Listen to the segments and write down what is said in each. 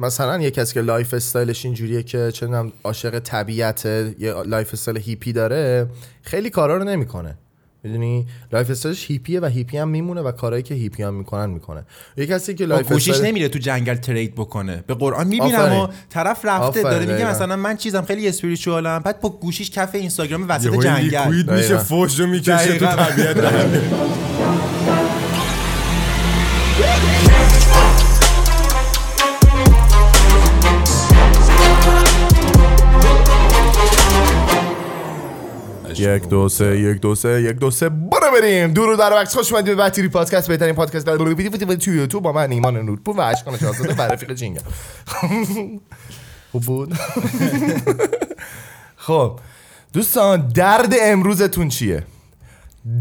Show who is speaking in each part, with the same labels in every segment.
Speaker 1: مثلا یه کسی که lifestyle ش اینجوریه که چه عاشق طبیعت یه lifestyle هیپی داره خیلی کارا رو نمی‌کنه می‌دونی lifestyle ش هیپیه و هیپی هم میمونه و کارهایی که هیپی هم می‌کنن می‌کنه یه کسی که life
Speaker 2: گوشیش
Speaker 1: استایل
Speaker 2: نمیره تو جنگل trade بکنه به قرآن می‌بینم. و طرف رفته داره میگه
Speaker 1: دقیقاً.
Speaker 2: مثلا من چیزم خیلی spiritual م بعد با گوشیش کف اینستاگرام وسط جنگل
Speaker 3: میشه
Speaker 1: دقیقاً.
Speaker 3: فوش رو می‌کشه تو. طبیعت
Speaker 1: یک دو سه یک دو سه یک دو سه برو بریم. درو در وقت خوش اومدید به بطیری پادکست. بهترین پادکست در توی یوتیوب با من ایمان نورپور و اشکان شاهزاده و رفیق جینگل خوب بود خب دوستان درد امروزتون چیه؟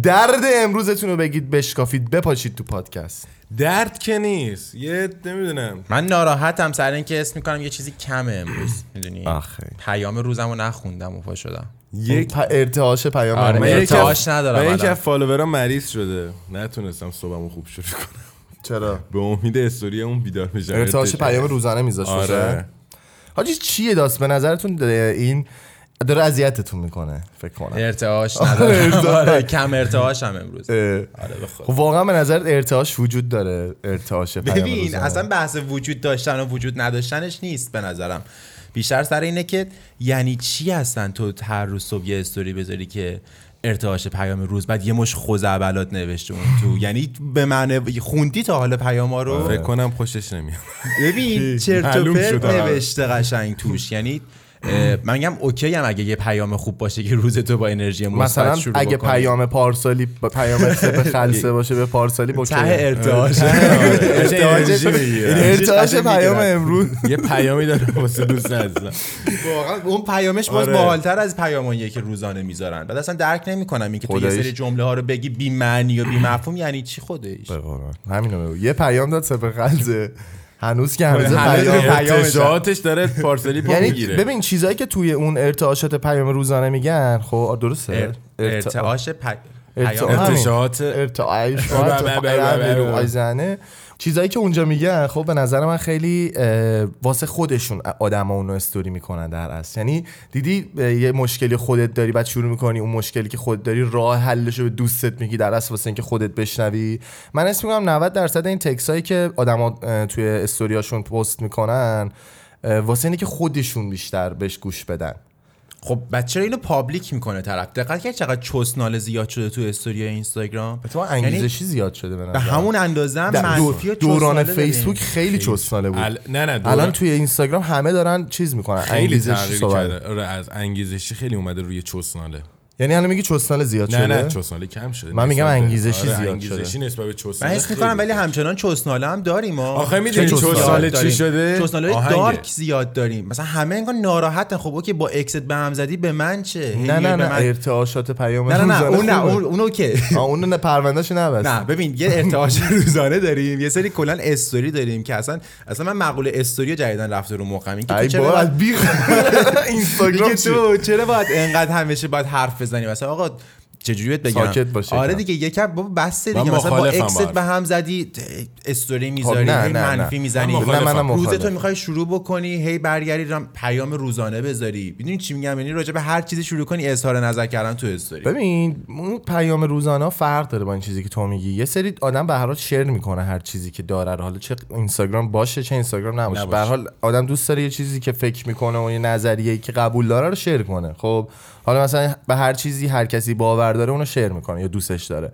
Speaker 1: درد امروزتون رو بگید بشکافید بپاشید تو پادکست.
Speaker 3: درد که نیست. یه نمی‌دونم.
Speaker 2: من ناراحتم سر اینکه اسم می‌کنم یه چیزی کمه امروز. می‌دونی؟
Speaker 1: آخه.
Speaker 2: پیام روزم رو نخوندم و پا شدم.
Speaker 3: یک
Speaker 1: پ- ارتعاش پیام
Speaker 2: آره،. من ارتعاش ندارم
Speaker 3: من یکی. از فالوورام مریض شده. نتونستم صبحمو خوب شروع کنم.
Speaker 1: چرا؟
Speaker 3: به امید استوری اون بیدار بشم
Speaker 1: ارتعاش پیام روزانه میذاشت
Speaker 3: آره.
Speaker 1: حاجی چیه داست؟ به نظرتون این داره اذیتتون می‌کنه فکر کنم.
Speaker 2: ارتعاش ندارم. آره کم ارتعاش هم امروز. آره
Speaker 1: خب واقعا به نظر ارتعاش وجود داره ارتعاش پیام
Speaker 2: ببین. اصلا بحث وجود داشتن و وجود نداشتنش نیست به نظرم. بیشتر سر اینه که یعنی چی هستن تو هر روز صبح یه استوری بذاری که ارتعاش پیام روز بعد یه مش خزعبلات نوشته اون تو. یعنی به معنی خوندی تا حالا پیاما رو
Speaker 3: فکر کنم خوشش نمیاد.
Speaker 2: ببین چرت و پرت. نوشته قشنگ توش. یعنی من میگم اوکی هم اگه یه پیام خوب باشه که روز تو با انرژی مثبت
Speaker 1: مثلا
Speaker 2: شروع
Speaker 1: اگه
Speaker 2: بکنی.
Speaker 1: پیام پارسالی با پیام به خلصه باشه به پارسالی با
Speaker 2: ته ارتعاش.
Speaker 1: ارتعاش پیام. امروز
Speaker 3: یه پیامی داره واسه دوست عزیزم
Speaker 2: واقعا اون پیامش باز
Speaker 3: آره.
Speaker 2: باحالتر از پیاماییه که روزانه می‌ذارن بعد اصلا درک نمی‌کنم اینکه تو یه
Speaker 1: خداییش.
Speaker 2: سری جمله ها رو بگی بی معنی و بی مفهوم یعنی چی خودش.
Speaker 1: همینو بگو یه پیام داد سه به خلصه هنوز که هنوز
Speaker 3: ارتشاعاتش داره پارسلی پا
Speaker 1: یعنی
Speaker 3: می‌گیره.
Speaker 1: ببین چیزایی که توی اون ارتعاشات پیام روزانه میگن خب درسته.
Speaker 2: ار- ارتعاش پی...
Speaker 1: ارتعاش. چیزایی که اونجا میگن خب به نظر من خیلی واسه خودشون آدم اونو استوری می‌کنن در اصل. یعنی دیدی یه مشکلی خودت داری بعد شروع می‌کنی اون مشکلی که خودت داری راه حلش رو به دوستت میگی در اصل واسه اینکه خودت بشنوی. من اسم می‌کنم 90 درصد این تکس هایی که آدما توی استوریاشون پست می‌کنن واسه اینه که خودشون بیشتر بهش گوش بدن.
Speaker 2: خب بعد چرا اینو پابلیک می‌کنه طرف. دقت کرد چقدر چسناله زیاد شده تو استوری اینستاگرام.
Speaker 1: تو انگیزشی زیاد شده به
Speaker 2: همون اندازه هم منفی
Speaker 1: دوران فیسبوک. خیلی چسناله بود.
Speaker 3: ال- نه نه دوران-
Speaker 1: الان توی اینستاگرام همه دارن چیز می‌کنن
Speaker 3: خیلی
Speaker 1: انگیزشی صحبت.
Speaker 3: آره از انگیزشی خیلی اومده روی چسناله.
Speaker 1: یعنی الان میگی چسناله زیاد
Speaker 3: نه
Speaker 1: شده؟
Speaker 3: نه چسناله کم شده.
Speaker 1: من میگم انگیزشی
Speaker 3: آره،
Speaker 1: زیاد
Speaker 3: انگیزشی نسبت به
Speaker 2: من
Speaker 3: چسناله
Speaker 2: حس می‌کنم ولی همچنان چسناله هم داریم
Speaker 3: آخه می‌دونی
Speaker 1: چسناله
Speaker 3: چی. شده؟ آهنگه.
Speaker 2: dark زیاد داریم. مثلا همه انگار ناراحتن. خب okay با ex ت به هم زدی به من چه؟
Speaker 1: نه نه
Speaker 2: به
Speaker 1: نه
Speaker 2: من-
Speaker 1: ارتعاشات پیام
Speaker 2: نه نه نه
Speaker 1: روزانه
Speaker 2: اون نه. اون
Speaker 1: okay. اون نه پروندهشو نبست.
Speaker 2: نه ببین یه ارتعاش روزانه داریم. یه سری کلا استوری داریم که اصلا اصلا من مقوله استوری جدیدن رفته رو مخم. این که چرا
Speaker 1: اینستاگرام
Speaker 2: چرا باید انقدر همیشه باید حرف بزنی مثلا آقا چجوری بگم؟
Speaker 1: ساکت باشه
Speaker 2: آره. دیگه یکم بابا بس دیگه. مثلا با ex
Speaker 3: ت
Speaker 2: به هم زدی استوری می‌ذاری
Speaker 1: نه، نه، نه.
Speaker 2: منفی می‌زنی. روز تو. می‌خوای شروع بکنی هی برگردی پیام روزانه بذاری. می‌دونی چی میگم؟ یعنی راجع به هر چیزی شروع کنی اظهار نظر کردن تو استوری.
Speaker 1: ببین اون پیام روزانه فرق داره با این چیزی که تو میگی. یه سری آدم به هر حال شیر می‌کنه هر چیزی که داره. حالا چه اینستاگرام باشه چه اینستاگرام نباشه.
Speaker 3: نباشه.
Speaker 1: به هر حال آدم دوست داره یه چیزی که فکر می‌کنه و یه نظریه که قبول داره رو شیر کنه. خب حالا مثلا به هر چیزی هر کسی باور داره اونو شیر می‌کنه یا دوستش داره.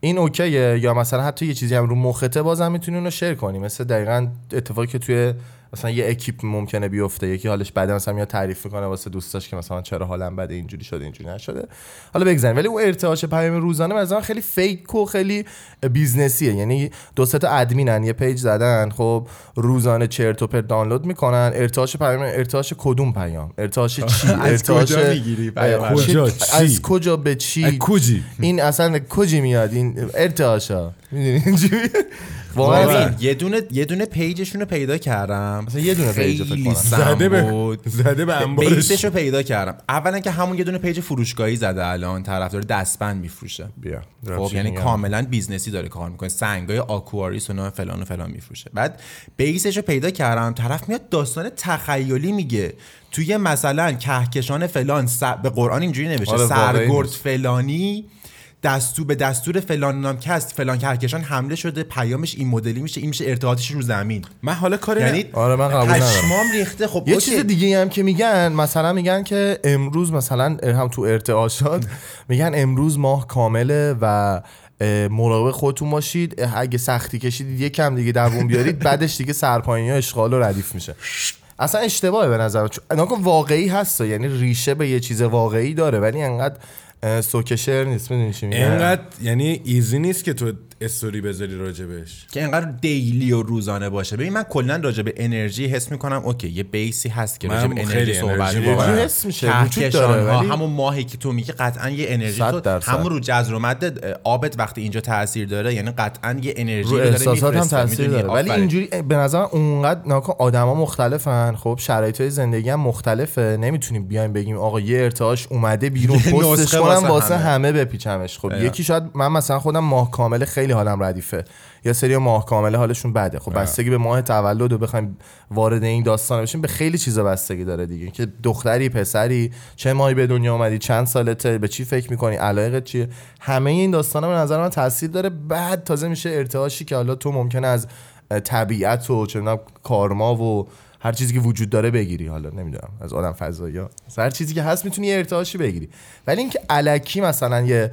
Speaker 1: این اوکیه؟ یا مثلا حتی یه چیزی هم رو مخته بازم می‌تونی اونو شیر کنی. مثل دقیقا اتفاقی که توی مثلا یه اکیپ ممکنه بیفته یکی حالش بده مثلا میاد تعریف کنه واسه دوستاش که مثلا چرا حالم بده اینجوری شده اینجوری نشده. حالا بگذاریم. ولی اون ارتعاش پیام روزانه مثلا خیلی fake و خیلی business یه یعنی دو سه تا ادمینن یه page زدن خب روزانه چرت و پرت دانلود می‌کنن. ارتعاش پیام ارتعاش کدوم پیام؟ ارتعاش چی؟
Speaker 2: از
Speaker 1: ارتعاش؟ از کجا به چی؟
Speaker 3: از کجی؟
Speaker 1: این اصلا کجی میاد؟ این ارتعاشا. می‌دونی؟ اینجوری. واقعا.
Speaker 2: یه دونه یه دونه page شون رو پیدا کردم.
Speaker 1: مثلا یه دونه page فکر کنم.
Speaker 3: زده به
Speaker 2: بود.
Speaker 3: زده به انبارش.
Speaker 2: رو پیدا کردم. اولا که همون یه دونه page فروشگاهی زده الان طرف داره دستبند میفروشه.
Speaker 1: بیا
Speaker 2: خب یعنی کاملا business ی داره کار می‌کنه. سنگای Aquarius و نه فلان و فلان میفروشه. بعد base ش رو پیدا کردم. طرف میاد داستان تخیلی میگه. توی مثلا کهکشان فلان س- به قرآن اینجوری نوشته
Speaker 1: آره،
Speaker 2: سرگرد. فلانی دستور به دستور فلان نام کس فلان کهکشان حمله شده پیامش این مدلی میشه این میشه ارتباطش رو زمین.
Speaker 3: من حالا کاری
Speaker 2: یعنی
Speaker 1: آره، من قبول ندارم.
Speaker 2: پشمام ریخته. خب
Speaker 1: یه
Speaker 2: okay.
Speaker 1: چیز دیگه هم که میگن مثلا میگن که امروز مثلا هم تو ارتعاشات میگن امروز ماه کامله و مراقب خودتون باشید. اگه سختی کشیدید یه کم دیگه دووم بیارید بعدش دیگه سرپایینی ها اشغال و ردیف میشه. اصلا اشتباهه به نظر نکن واقعی هست یعنی ریشه به یه چیز واقعی داره ولی انقدر سوکشر نیست می‌دونی چی میگم
Speaker 3: اینقدر یعنی ایزی نیست که تو استوری بذاری راجبش
Speaker 2: که اینقدر دیلی و روزانه باشه ببین من کلا راجع به انرژی حس می‌کنم اوکی یه بیسی هست که
Speaker 3: خیلی
Speaker 2: انرژی صحبت
Speaker 3: انرژی
Speaker 1: حس میشه،
Speaker 2: ها
Speaker 1: ولی-
Speaker 2: همون ماهی که تو میگی قطعا یه انرژی تو. همون رو جذر و مد آبت وقتی اینجا تاثیر داره یعنی قطعا یه انرژی
Speaker 1: رو احساسات هم. تاثیر؟ داره ولی. اینجوری به نظر اونقدر ناکن آدما مختلفن خب شرایط های زندگی هم مختلفه نمی‌تونیم بیایم بگیم آقا یه ارتعاش اومده بیرون پستش کنم
Speaker 2: واسه همه.
Speaker 1: بپیچمش خب. یکی شاید من مثلا خودم ماه کامل خیلی حالم ردیفه. یا سری ماه کامل حالشون بده. خب بستگی به ماه تولد و بخوایم وارد این داستان بشیم به خیلی چیزا بستگی داره دیگه. که دختری پسری چه ماهی به دنیا اومدی چند سالته به چی فکر می‌کنی علایقت چیه؟ همه این داستانا به نظر من تاثیر داره. بعد تازه میشه ارتعاشی که حالا تو ممکنه از طبیعت و چه کارما و هر چیزی که وجود داره بگیری. حالا نمی‌دونم از آدم فضایی ها. هر چیزی که هست می‌تونی ارتعاشی بگیری. ولی اینکه الکی مثلا یه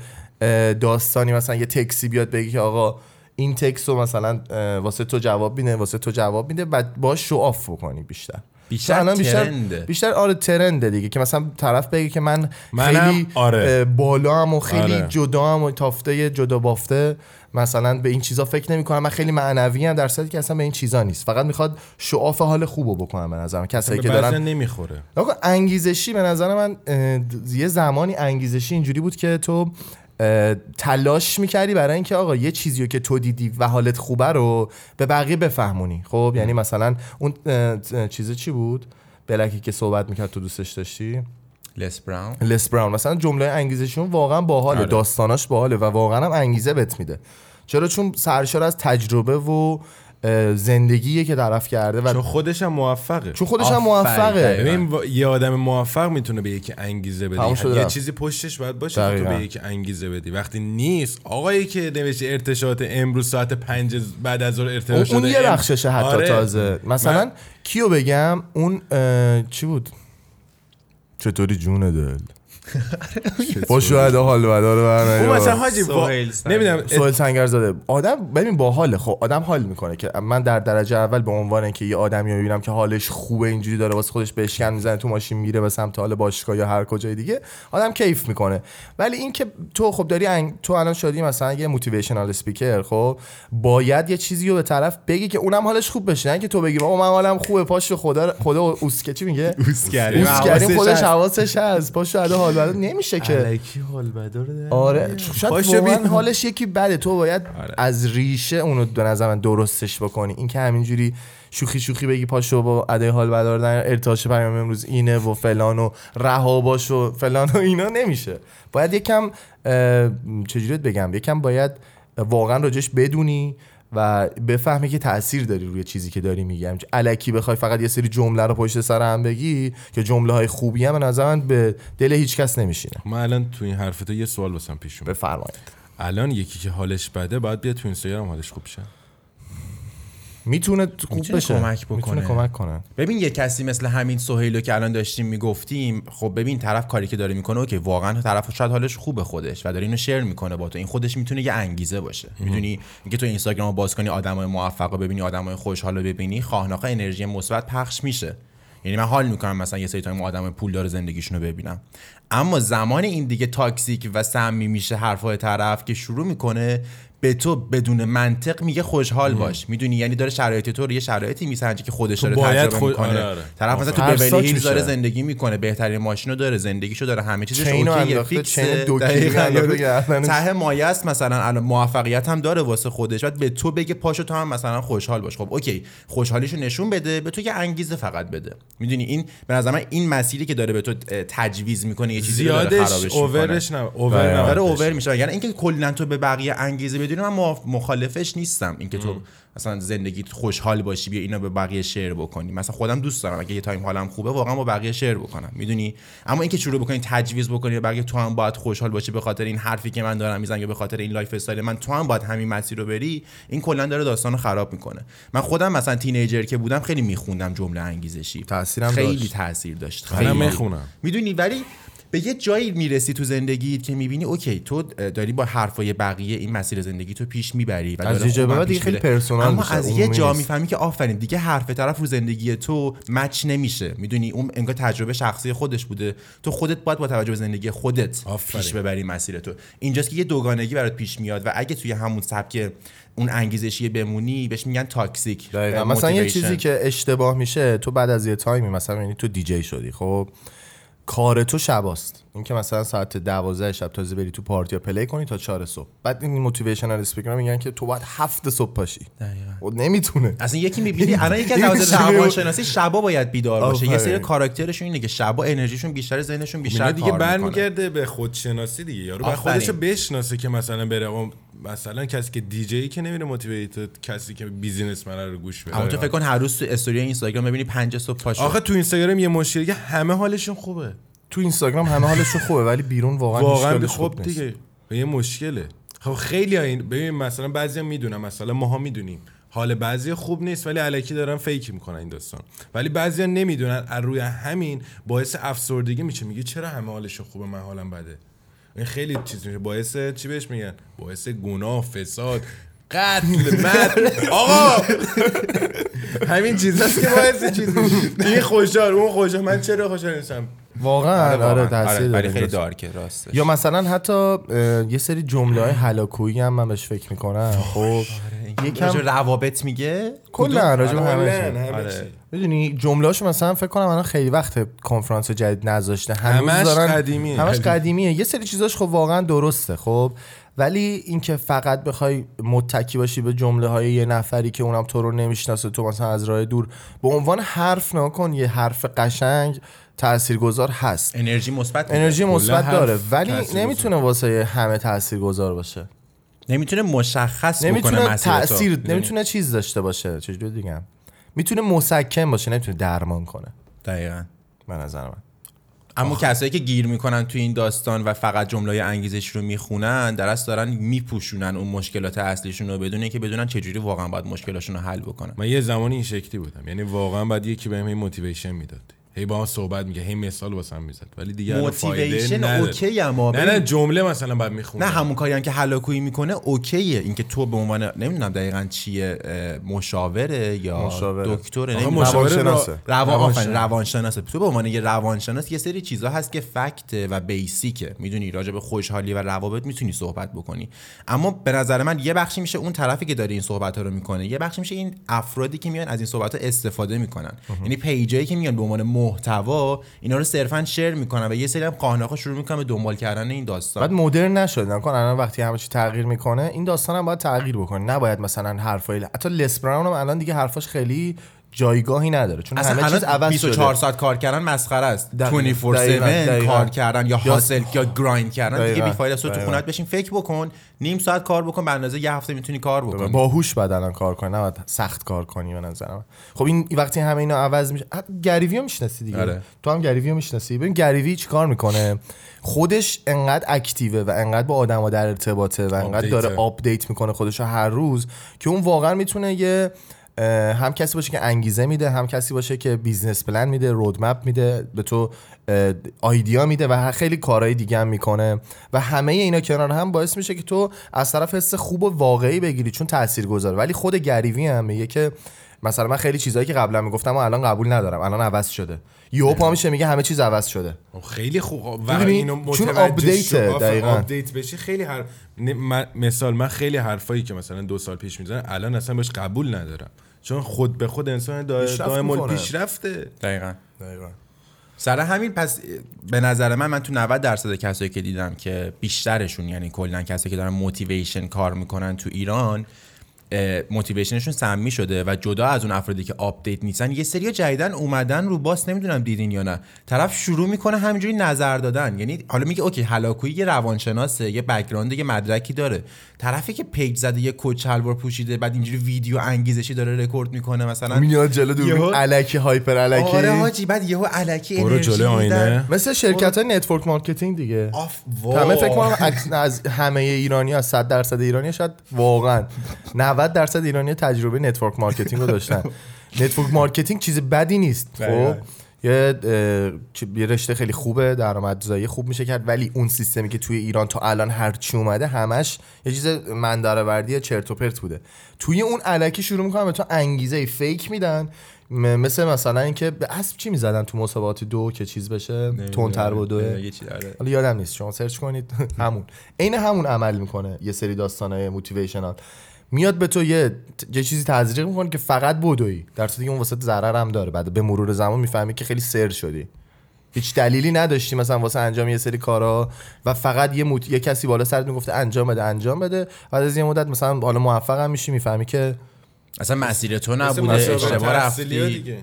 Speaker 1: داستانی مثلا یه تکسی بیاد بگی که آقا این تکس رو مثلا واسه تو جواب میده واسه تو جواب میده بعد باش شو آف بکنی بیشتر
Speaker 2: بیشتر
Speaker 1: الان بیشتر. بیشتر آره ترنده دیگه که مثلا طرف بگه که من خیلی
Speaker 3: آره.
Speaker 1: اه، بالا هم و خیلی
Speaker 3: آره.
Speaker 1: جدا هم و تافته جدا بافته مثلا به این چیزا فکر نمی کنم من خیلی معنوی هم در صورتی که اصلا به این چیزا نیست فقط می‌خواد شعاف حال خوبو بکنم به نظرم کسایی که دارن
Speaker 3: نمی‌خوره
Speaker 1: آقا انگیزشی به نظر من یه زمانی انگیزشی اینجوری بود که تو تلاش می‌کردی برای اینکه آقا یه چیزی رو که تو دیدی و حالت خوبه رو به بقیه بفهمونی. خب یعنی مثلا اون چیز چی بود؟ بلکی که صحبت می‌کرد تو دوستش داشتی؟
Speaker 2: لس براون
Speaker 1: لس براون مثلا جمله انگیزشون واقعا باحاله.
Speaker 3: آره.
Speaker 1: داستاناش باحاله و واقعا هم انگیزه بهت میده. چرا؟ چون سرشار از تجربه و زندگیه که طرف کرده و
Speaker 3: چون خودش هم موفقه
Speaker 1: چون خودش هم. موفقه
Speaker 3: ببین یه آدم موفق می‌تونه به یکی انگیزه بده یه
Speaker 1: رفت.
Speaker 3: چیزی پشتش باید باشه که تو. به یکی انگیزه بدی وقتی نیست آقایی که نوشته ارتشاط امروز ساعت پنج بعد از ظهر ارتشاط
Speaker 1: اون, اون یه بخششه حتی
Speaker 3: آره.
Speaker 1: تازه مثلا
Speaker 3: من-
Speaker 1: کیو بگم اون اه، چی بود چطوری جون دل با شاید حال بدار
Speaker 3: اون
Speaker 1: بر
Speaker 3: مثلا حاجی با... نمی‌دونم
Speaker 1: سوال سنگر زاده آدم ببین باحاله خب آدم حال می‌کنه که من در درجه اول به عنوان اینکه یه آدمی رو می‌بینم که حالش خوبه اینجوری داره واسه خودش بشکن می‌زنه تو ماشین میره به سمت حال باشگاه یا هر کجای دیگه آدم کیف می‌کنه. ولی اینکه تو خب داری انگ... تو الان شدی مثلا یه موتیویشنال اسپیکر خب باید یه چیزی رو به طرف بگی که اونم حالش خوب بشه. نه که تو بگی بابا من حالم خوبه پاشو خدا خدا اوسکه چی میگه؟
Speaker 2: حواسش
Speaker 1: خودش. حواسش هست. پاشو ادا حال بده نمیشه که.
Speaker 3: الکی حال بدار
Speaker 1: آره شاید
Speaker 3: پاشو
Speaker 1: واقعا. حالش یکی بده. تو باید
Speaker 3: آره.
Speaker 1: از ریشه اونو به نظر من درستش بکنی. این که همینجوری شوخی شوخی بگی پاشو با ادای حال بداردن ارتعاش پیام امروز اینه و فلان و رها باش و فلان و اینا نمیشه. باید یکم چجوریت بگم؟ یکم باید واقعا راجش بدونی. و بفهمی که تاثیر داری روی چیزی که داری میگی. همچه الکی بخوای فقط یه سری جمله رو پشت سر هم بگی که جمله های خوبی هم نظر من به دل هیچ کس نمیشینه.
Speaker 3: من الان تو این حرف تو یه سوال واسم پیش اومد.
Speaker 1: بفرمایید.
Speaker 3: الان یکی که حالش بده باید بیاد تو اینستاگرام حالش خوب شه.
Speaker 1: می‌تونه خوب
Speaker 2: می‌تونه
Speaker 1: بشه.
Speaker 2: کمک بکنه.
Speaker 1: می‌تونه کمک کنه.
Speaker 2: ببین یه کسی مثل همین سهیلو که الان داشتیم می‌گفتیم خب ببین طرف کاری که داره می‌کنه که واقعا طرف شاید حالش خوبه خودش و داره اینو شیر می‌کنه با تو. این خودش می‌تونه یه انگیزه باشه. می‌دونی؟ اینکه تو اینستاگرام رو باز کنی آدمای موفق رو ببینی آدمای خوشحال رو ببینی خواهناخه انرژی مثبت پخش میشه. یعنی من حال می‌کنم مثلا یه سری time آدم پول داره زندگیشون رو ببینم. اما زمان این دیگه toxic و سمی میشه حرفای طرف که شروع می‌کنه به تو بدون منطق میگه خوشحال باش. می‌دونی؟ یعنی داره شرایط تو رو یه شرایطی میسنجه که خودش داره
Speaker 3: باید
Speaker 2: تجربه
Speaker 3: خود-
Speaker 2: می‌کنه.
Speaker 3: آره، آره.
Speaker 2: طرف مثلا تو Beverly
Speaker 1: Hills.
Speaker 2: داره زندگی می‌کنه بهترین ماشینو داره زندگیشو داره همه چیزش
Speaker 1: chain
Speaker 2: و okay ه
Speaker 1: انداخته،
Speaker 2: fix
Speaker 1: ه chain دو کیلو
Speaker 2: دقیقاً.
Speaker 1: انداخته
Speaker 2: یارو
Speaker 1: گردنش.
Speaker 2: ته مایه است مثلا الان موفقیت هم داره واسه خودش. بعد به تو بگه پاشو تو هم مثلا خوشحال باش. خب okay. خوشحالیشو نشون بده به تو یه انگیزه فقط بده. می‌دونی؟ این به نظر من این مسیری که داره به تو تجویز می‌کنه یه چیزی داره
Speaker 3: زیادش
Speaker 2: خرابش می‌کنه.
Speaker 3: over ش نه
Speaker 1: over.
Speaker 2: داره
Speaker 3: نباید
Speaker 2: over میشه. یعنی اینکه کلا تو به بقیه انگیزه بدونی من مخ- مخالفش نیستم اینکه تو مثلا زندگی خوشحال باشی بیا اینا به بقیه share بکنی. مثلا خودم دوست دارم. اگه یه time حالم خوبه واقعا با بقیه share بکنم. می‌دونی؟ اما اینکه شروع بکنی تجویز بکنی بقیه تو هم باید خوشحال باشی به خاطر این حرفی که من دارم می‌زنم یا به خاطر این lifestyle من تو هم باید همین مسیر رو بری. این کلا داره داستانو خراب می‌کنه. من خودم مثلا teenager که بودم خیلی میخوندم جمله انگیزشی.
Speaker 1: تاثیرم
Speaker 2: خیلی
Speaker 1: داشت.
Speaker 2: تاثیر داشت. خیلی.
Speaker 3: می‌خونم.
Speaker 2: می‌دونی؟ ولی به یه جایی می‌رسی تو زندگیت که می‌بینی اوکی تو داری با حرفای بقیه این مسیر زندگی تو پیش می‌بری و
Speaker 1: از یه بعد خیلی. personal
Speaker 2: اما از یه جا. می‌فهمی که آفرین دیگه حرف طرف رو زندگی تو match نمیشه می‌دونی اون انگار تجربه شخصی خودش بوده تو خودت باید با توجه به زندگی خودت
Speaker 3: آفرین.
Speaker 2: پیش ببری مسیر تو اینجاست که یه دوگانگی برات پیش میاد و اگه توی همون سبک اون انگیزشی بمونی بهش میگن
Speaker 1: toxic مثلا یه. چیزی که اشتباه میشه تو بعد از یه تایمی مثلا یعنی تو دیجی شدی خب کار تو شباست این که مثلا ساعت 12 شب تازه بری تو پارتی یا play کنی تا 4 صبح بعد این motivational speaker میگن که تو باید هفت صبح پاشی
Speaker 2: دقیقاً.
Speaker 1: و نمی‌تونه
Speaker 2: اصلا یکی می‌بینی الان یکی از؟ روانشناسی شبا باید بیدار باشه یه. سری کاراکترشون اینه که شبا انرژیشون بیشتر ذهنشون بیشتر
Speaker 3: اینا دیگه
Speaker 2: کار می‌کنه
Speaker 3: برمیگرده به خودشناسی دیگه یارو
Speaker 2: آفرین.
Speaker 3: خودشو بشناسه که مثلا بره اون مثلا کسی که دیجی که نمیره motivated کسی که businessman رو گوش بده.
Speaker 2: اما تو فکر کن هر روز تو استوری اینستاگرام ببینی 5 صبح پاشو
Speaker 3: آخه تو اینستاگرام یه مشکلی که همه حالشون خوبه.
Speaker 1: تو اینستاگرام همه حالشون خوبه ولی بیرون واقعا
Speaker 3: واقعا
Speaker 1: حالش
Speaker 3: خب
Speaker 1: خوب نیست.
Speaker 3: دیگه به یه مشکله. خب خیلی این ببین مثلا بعضیا می‌دونن مثلا ماها می‌دونیم. حال بعضی خوب نیست ولی علکی دارن فیک می‌کنن این داستان. ولی بعضیا نمی‌دونن از روی همین باعث افسردگی میشه. میگه چرا همه حالشون خوبه؟ من حالم بده. این خیلی چیز میشه. باعث چی بهش میگن؟ باعث گناه فساد قتل مد آقا! همین چیزاست که باعث چیز میشه. این خوشحال اون خوشحال. من چرا خوشحال نیستم؟
Speaker 1: واقعا آره تاثیر
Speaker 2: ولی
Speaker 1: داره
Speaker 2: خیلی. دارکه راستش
Speaker 1: یا مثلا حتی یه سری جمله های هلاکویی هم من بهش فکر می‌کنم خب
Speaker 2: یکم
Speaker 1: یکم
Speaker 2: روابط میگه
Speaker 1: کلا راجع همه.
Speaker 3: همه
Speaker 2: آره.
Speaker 3: چی.
Speaker 1: می‌دونی جملهاشو مثلا فکر کنم الان خیلی وقت کنفرانس جدید نذاشته
Speaker 3: همش
Speaker 1: دارن
Speaker 3: قدیمیه.
Speaker 1: همش
Speaker 3: قدیم.
Speaker 1: قدیمیه یه سری چیزاش خب واقعا درسته خب ولی اینکه فقط بخوای متکی باشی به جمله های یه نفری که اونم تو رو نمی‌شناسه تو مثلا از راه دور به عنوان حرف نکن یه حرف قشنگ تاثیرگذار هست.
Speaker 2: انرژی مثبت.
Speaker 1: انرژی مثبت داره. ولی. نمی‌تونه واسه همه تاثیرگذار باشه.
Speaker 2: نمی‌تونه مشخص بکنه
Speaker 1: نمی‌تونه
Speaker 2: تو.
Speaker 1: تاثیر؟ نمی‌تونه چیز داشته باشه. چجوری دیگم می‌تونه مسکن باشه نمی‌تونه درمان کنه.
Speaker 2: دقیقاً.
Speaker 1: به نظر من.
Speaker 2: اما کسایی که گیر می‌کنن تو این داستان و فقط جمله انگیزش رو می‌خونن در اصل دارن میپوشونن اون مشکلات اصلیشون رو بدون اینکه بدونن چجوری واقعا باید مشکلاشون رو حل بکنن.
Speaker 3: من یه زمانی این شکلی بودم. یعنی واقعا بعد یکی بهم هی motivation می‌داد. هی با هم صحبت میگه هی مثال واسم می‌زد. ولی دیگه motivation.
Speaker 2: اوکی اما
Speaker 3: نه نه جمله مثلا بعد می‌خونم.
Speaker 2: نه همون کاری هم که هلاکویی می‌کنه اوکیه. اینکه تو به عنوان نمی‌دونم دقیقا چیه مشاوره یا
Speaker 1: مشاوره.
Speaker 2: دکتره نمی‌دونم.
Speaker 3: مشاوره
Speaker 1: روانشناسه.
Speaker 2: روانشناسه. تو به عنوان یه روانشناس یه سری چیزا هست که فکت و بیسیکه. می‌دونی راجع به خوشحالی و روابط می‌تونی صحبت بکنی. اما به نظر من یه بخشی میشه اون طرفی که داره این صحبت ها رو می‌کنه. یه بخشی میشه این افرادی که میان از این صحبت ها استفاده می‌کنن. یعنی پیجایی که میان به عنوان محتوا اینا رو صرفا شیر می‌کنن و یه سری هم قاناقا شروع می‌کنن به دنبال کردن این داستان.
Speaker 1: بعد مدرن نشد نکن الان وقتی همه چی تغییر می‌کنه این داستان هم باید تغییر بکنه. نباید مثلا حرفای حتی لس براون الان دیگه حرفاش خیلی جایگاهی نداره چون
Speaker 2: اصلا
Speaker 1: همه چیز عوض
Speaker 2: 24
Speaker 1: شده
Speaker 2: ساعت کار کردن مسخره است
Speaker 1: دقیقاً.
Speaker 2: 24
Speaker 1: دقیقاً.
Speaker 2: 7
Speaker 1: دقیقاً.
Speaker 2: کار کردن یا hustle یا grind کردن دیگه
Speaker 1: دقیقاً.
Speaker 2: بی فایده است تو. خونت بشین فکر بکن نیم ساعت کار بکن به اندازه یه هفته می‌تونی کار بکنی
Speaker 1: با هوش الان کار کنی نباید سخت کار کنی به نظر من خب این وقتی همه اینا عوض میشه حتی گری‌وی رو می‌شناسی دیگه
Speaker 2: آره.
Speaker 1: تو هم گری‌وی رو می‌شناسی ببین گریوی چی کار می‌کنه خودش انقدر active ه و انقدر با آدما در ارتباطه و انقدر. داره آپدیت می‌کنه خودش رو هر روز که اون واقعا می‌تونه یه هم کسی باشه که انگیزه میده هم کسی باشه که business plan میده roadmap میده به تو idea میده و خیلی کارهای دیگه هم می‌کنه و همه اینا کنار هم باعث میشه که تو از طرف حس خوب و واقعی بگیری چون تاثیر گذاره ولی خود گریوی هم میگه که مثلا من خیلی چیزایی که قبلا می‌گفتم و الان قبول ندارم. الان عوض شده. یهو پا میشه میگه همه چیز عوض شده.
Speaker 3: خب خیلی خوب. و
Speaker 1: می‌دونی؟
Speaker 3: اینو
Speaker 1: چون
Speaker 3: آفر،
Speaker 1: دقیقاً.
Speaker 3: آپدیت بشه خیلی هر من- مثال من خیلی حرفایی که مثلا دو سال پیش می‌زنن الان اصلا بهش قبول ندارم. چون خود به خود انسان دا-
Speaker 1: پیشرفت
Speaker 3: دائم. پیشرفته.
Speaker 2: دقیقا.
Speaker 1: دقیقا.
Speaker 2: سر همین پس به نظر من من تو 90 درصد کسایی که دیدم که بیشترشون یعنی کلا کسایی که دارن motivation کار می‌کنن تو ایران motivation شون سمی شده و جدا از اون افرادی که آپدیت نیستن یه سری جدیدن اومدن رو بورس نمی‌دونم دیدین یا نه. طرف شروع می‌کنه همینجوری نظر دادن. یعنی حالا میگه اوکی هلاکویی یه روانشناسه یه background یه مدرکی داره. طرفی که page زده یه کت شلوار پوشیده بعد اینجوری ویدیو انگیزشی داره رکورد می‌کنه مثلا.
Speaker 1: میاد جلو
Speaker 2: یهو-
Speaker 1: دوربین الکی hyper الکی
Speaker 2: آره حاجی بعد یهو الکی
Speaker 3: برو
Speaker 2: انرژی
Speaker 3: جلو. آینه.
Speaker 1: مثل شرکت های نتورک مارکتینگ دیگه.
Speaker 2: اوف
Speaker 1: همه فکر کنم از همه ایرانی ها 100 درصد ایرانی شاید واقعا 90 درصد ایرانی تجربه network marketing رو داشتن. network marketing چیز بدی نیست. خب؟
Speaker 2: دقیقاً.
Speaker 1: یه یه رشته خیلی خوبه درآمدزایی خوب میشه کرد ولی اون سیستمی که توی ایران تا الان هر چی اومده همش یه چیز مندرآوردی چرت و پرت بوده. توی اون الکی شروع می‌کنن به تو انگیزه fake میدن. مثل مثلا اینکه به اسب چی می‌زدن تو مسابقات دو که چیز بشه؟ تندتر و دوه
Speaker 2: یه چی داره
Speaker 1: حالا یادم نیست شما search کنید. همون. عین همون عمل می‌کنه یه سری داستانای motivational میاد به تو یه یه چیزی تزریق می‌کنه که فقط بدوی در صورتی که اون واسه ضرر هم داره. بعد به مرور زمان می‌فهمی که خیلی سر شدی. هیچ دلیلی نداشتی مثلا واسه انجام یه سری کارا و فقط یه موت... یه کسی بالا سرت می‌گفته انجام بده انجام بده. بعد از یه مدت مثلا حالا موفق هم میشی می‌فهمی که
Speaker 2: اصلا مسیر تو نبوده اشتباه رفتی.
Speaker 3: دیگه.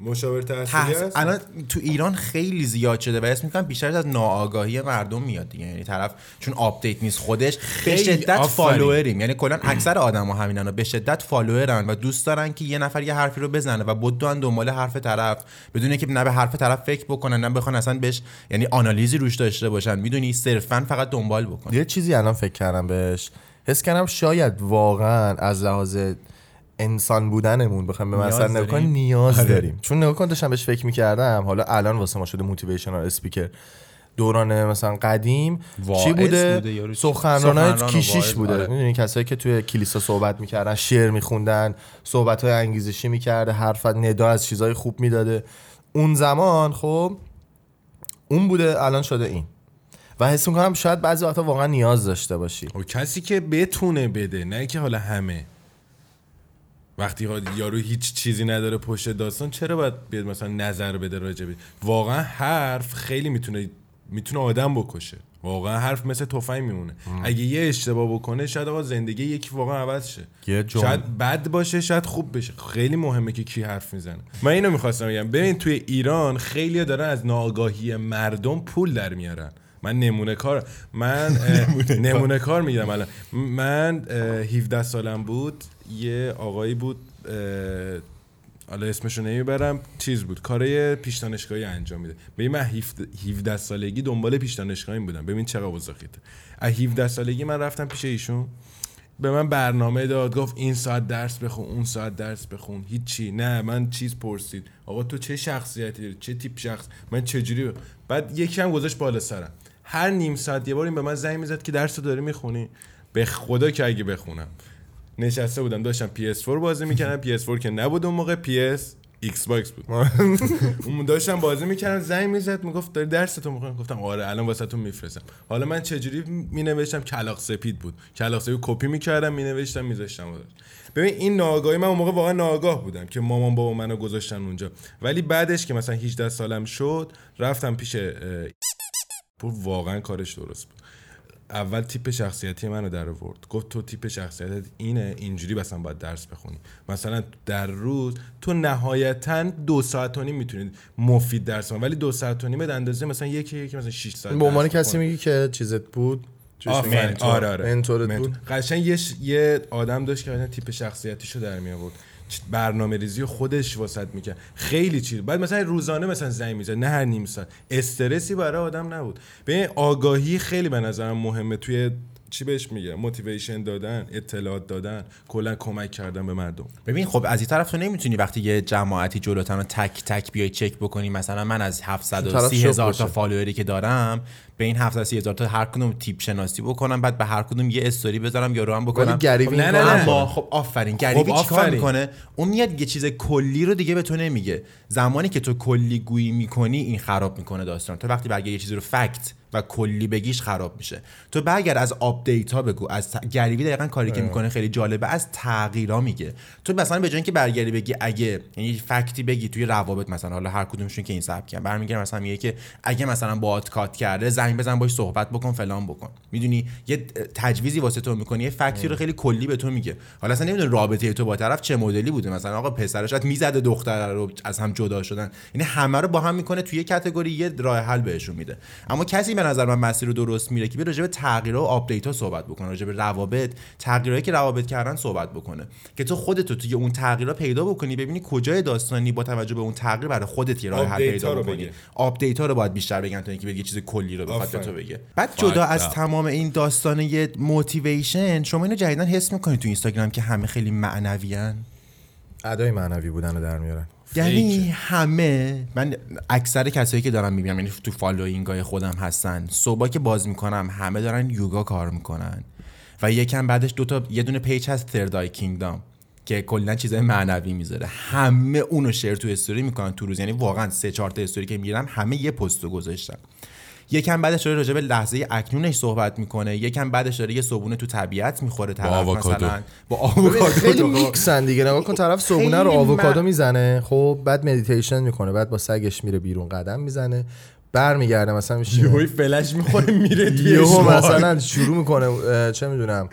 Speaker 3: مشاور تحصیلی
Speaker 2: تحص...
Speaker 3: هست؟
Speaker 2: الان تو ایران خیلی زیاد شده و اسم می‌کنم بیشتر از ناآگاهی مردم میاد دیگه. یعنی طرف چون آپدیت نیست خودش به شدت.
Speaker 3: follower
Speaker 2: یم. یعنی کلا اکثر آدما همینن به شدت follower ن و دوست دارن که یه نفر یه حرفی رو بزنه و بدون دنبال حرف طرف. بدون که نه به حرف طرف فکر بکنن نه بخوان اصلا بهش یعنی آنالیزی روش داشته باشن. می‌دونی صرفا فقط دنبال بکنن
Speaker 1: یه چیزی الان فکر کردم بهش. حس کردم شاید واقعا از لحاظ انسان بودنمون بخوایم به مثلا نگاه
Speaker 2: داریم؟
Speaker 1: نیاز
Speaker 3: آره.
Speaker 1: داریم. چون نگاه کن داشتم بهش فکر می‌کردم. حالا الان واسه ما شده motivational speaker دوران مثلا قدیم چی بوده,
Speaker 2: بوده سخنران
Speaker 1: کیشیش بوده.
Speaker 2: آره.
Speaker 1: می‌دونی کسایی که توی کلیسا صحبت می‌کردن شعر میخوندن صحبت های انگیزشی می‌کرده حرف ندا از چیزای خوب می‌داده. اون زمان خب اون بوده الان شده این. و حس می‌کنم شاید بعضی وقتا واقعا نیاز داشته باشی.
Speaker 3: و کسی که بتونه بده نه که حالا همه. وقتی ها- یارو هیچ چیزی نداره پشت داستان چرا باید بیاد مثلا نظر بده راجبه واقعا حرف خیلی می‌تونه می‌تونه آدم بکشه. واقعا حرف مثل تفنگ میمونه. اگه یه اشتباه بکنه شاید آقا زندگی یکی واقعا عوض شه.
Speaker 1: جمله-
Speaker 3: شاید بد باشه شاید خوب بشه. خیلی مهمه که کی حرف می‌زنه. من اینو می‌خواستم بگم. ببین توی ایران خیلی دارن از ناآگاهی مردم پول در میارن. من نمونه کار من نمونه کار. میگم الان. من اه، 17 سالم بود. یه آقایی بود حالا اسمشو نمی‌برم چیز بود کار پیش دانشگاهی انجام میده. ببین من 17 17 سالگی دنبال پیش دانشگاهی بودم. ببین چقدر اوضاعیته از 17 سالگی من رفتم پیش ایشون. به من برنامه داد گفت این ساعت درس بخون اون ساعت درس بخون. هیچی. نه من چیز پرسید. آقا تو چه شخصیتی؟ داری چه تیپ شخص؟ من چجوری؟ ب... بعد یکی هم گذاشت بالا سرم. هر نیم ساعت یه بار این به من زنگ می‌زد که درس داری می‌خونی؟ به خدا که اگه بخونم. نشسته بودم داشتم PS4 بازی می‌کردم PS4 که نبود اون موقع PS ایکس باکس بود. اون داشتم بازی می‌کردم زنگ می‌زد می‌گفت داری درستو می‌خونی گفتم آره الان واسهتون میفرستم. حالا من چجوری مینوشتم؟ کلاغ سپید بود. کلاغ سپید کپی می‌کردم مینوشتم میذاشتم ببین این ناآگاهی من اون موقع واقعا ناآگاه بودم که مامان بابا منو گذاشتن اونجا. ولی بعدش که مثلا 18 سالم شد رفتم پیش واقعا کارش درست بود. اول تیپ شخصیتی منو در آورد گفت تو تیپ شخصیتت اینه اینجوری مثلا باید درس بخونی مثلا در روز تو نهایتا دو ساعت و نیم می‌تونید مفید درس بخونی ولی دو ساعت و نیم به اندازه مثلا یکی یکی مثلا 6 ساعت
Speaker 1: به عنوان کسی. میگی که چیزت بود.
Speaker 3: آره آره.
Speaker 1: بود
Speaker 3: قشنگ یه, ش- یه آدم داشت که تیپ شخصیتیشو در می آورد برنامه ریزی خودش واسط می‌کرد. خیلی چیز. بعد مثلا روزانه مثلا زنگ می‌زد. نه هر نیم ساعت. استرسی برای آدم نبود. به آگاهی خیلی به نظرم مهمه توی چی بهش میگه؟ موتیویشن دادن اطلاعات دادن کلا کمک کردن به مردم.
Speaker 2: ببین خب از این طرف تو نمی‌تونی وقتی یه جماعتی جلوتن رو تک تک بیای چک بکنی مثلا من از
Speaker 1: طرف
Speaker 2: 730
Speaker 1: شوک
Speaker 2: هزار تا. فالووری که دارم به این 730 هزار تا هر کدوم تیپ شناسی بکنم بعد به هر کدوم یه استوری بذارم یا رو هم بکنم.
Speaker 3: خب نه، نه، نه.
Speaker 2: خب آفرین. گریوی
Speaker 3: خب
Speaker 2: چیکار. می‌کنه؟ اون میاد یه چیز کلی رو دیگه به تو نمیگه. زمانی که تو کلی گویی می‌کنی این خراب می‌کنه داستان. تو وقتی برگردی یه چیزی رو فکت و کلی بگیش خراب میشه. تو برگرد از update ها بگو از ت- گریوی دقیقا کاری که می‌کنه خیلی جالبه از تغییرا میگه. تو مثلا به جای اینکه برگردی بگی اگه یعنی fact ی بگی توی روابط مثلا حالا هر کدومشون که این سبکن برمیگره مثلا میگه که اگه مثلا باهات cut کرده زنگ بزن باش صحبت بکن فلان بکن. می‌دونی؟ یه تجویزی واسه تو می‌کنی یه fact ی رو خیلی کلی به تو میگه. حالا اصلا نمی‌دونه رابطه تو با طرف چه مدلی بوده. مثلا آقا پسرش شاید می‌زده دختر رو از هم جدا شدن. یعنی همه رو با هم می‌کنه توی یه category یه راه حل بهشون میده. اما کسی به نظر من مسیر رو درست میره که راجع به تغییرها و update ها صحبت بکنه راجع به روابط تغییرهایی که روابط کردن صحبت بکنه که تو خودت رو توی اون تغییرها پیدا بکنی ببینی کجای داستانی با توجه به اون تغییر برای خودت یه راه حل
Speaker 3: update
Speaker 2: پیدا
Speaker 3: ها رو
Speaker 2: بکنی. update ها رو باید بیشتر بگن تا اینکه بگی یه چیز کلی رو بخواد تو. بگه بعد جدا از. تمام این داستان یه motivation شما اینو جدیدن حس می‌کنید تو اینستاگرام که همه خیلی معنویان
Speaker 1: ادای معنوی بودن رو در میارن
Speaker 2: یعنی همه من اکثر کسایی که دارم می‌بینم یعنی تو following های خودم هستن صبح که باز می‌کنم همه دارن یوگا کار می‌کنن. و یکم بعدش دو تا یه دونه page هست Third Eye Kingdom که کلا چیزای معنوی می‌ذاره. همه اونو share تو استوری می‌کنن تو روز. یعنی واقعا سه چهار تا استوری که می‌گیرم همه یه پستو گذاشتن. یکم بعدش داره راجع به لحظه اکنونش صحبت می‌کنه. یکم بعدش داره یه صبونه تو طبیعت می‌خوره طرف
Speaker 3: آووکادو.
Speaker 2: مثلا. با
Speaker 1: ببین، خیلی
Speaker 2: آووکادو.
Speaker 1: میکسن دیگه. نگاه کن طرف صبونه رو آووکادو می‌زنه. خب بعد مدیتیشن می‌کنه. بعد با سگش میره بیرون قدم می‌زنه. برمیگرده مثلا میشه
Speaker 3: یهوی فلش می‌خوره میره توی
Speaker 1: یهو. مثلا شروع می‌کنه چه می‌دونم.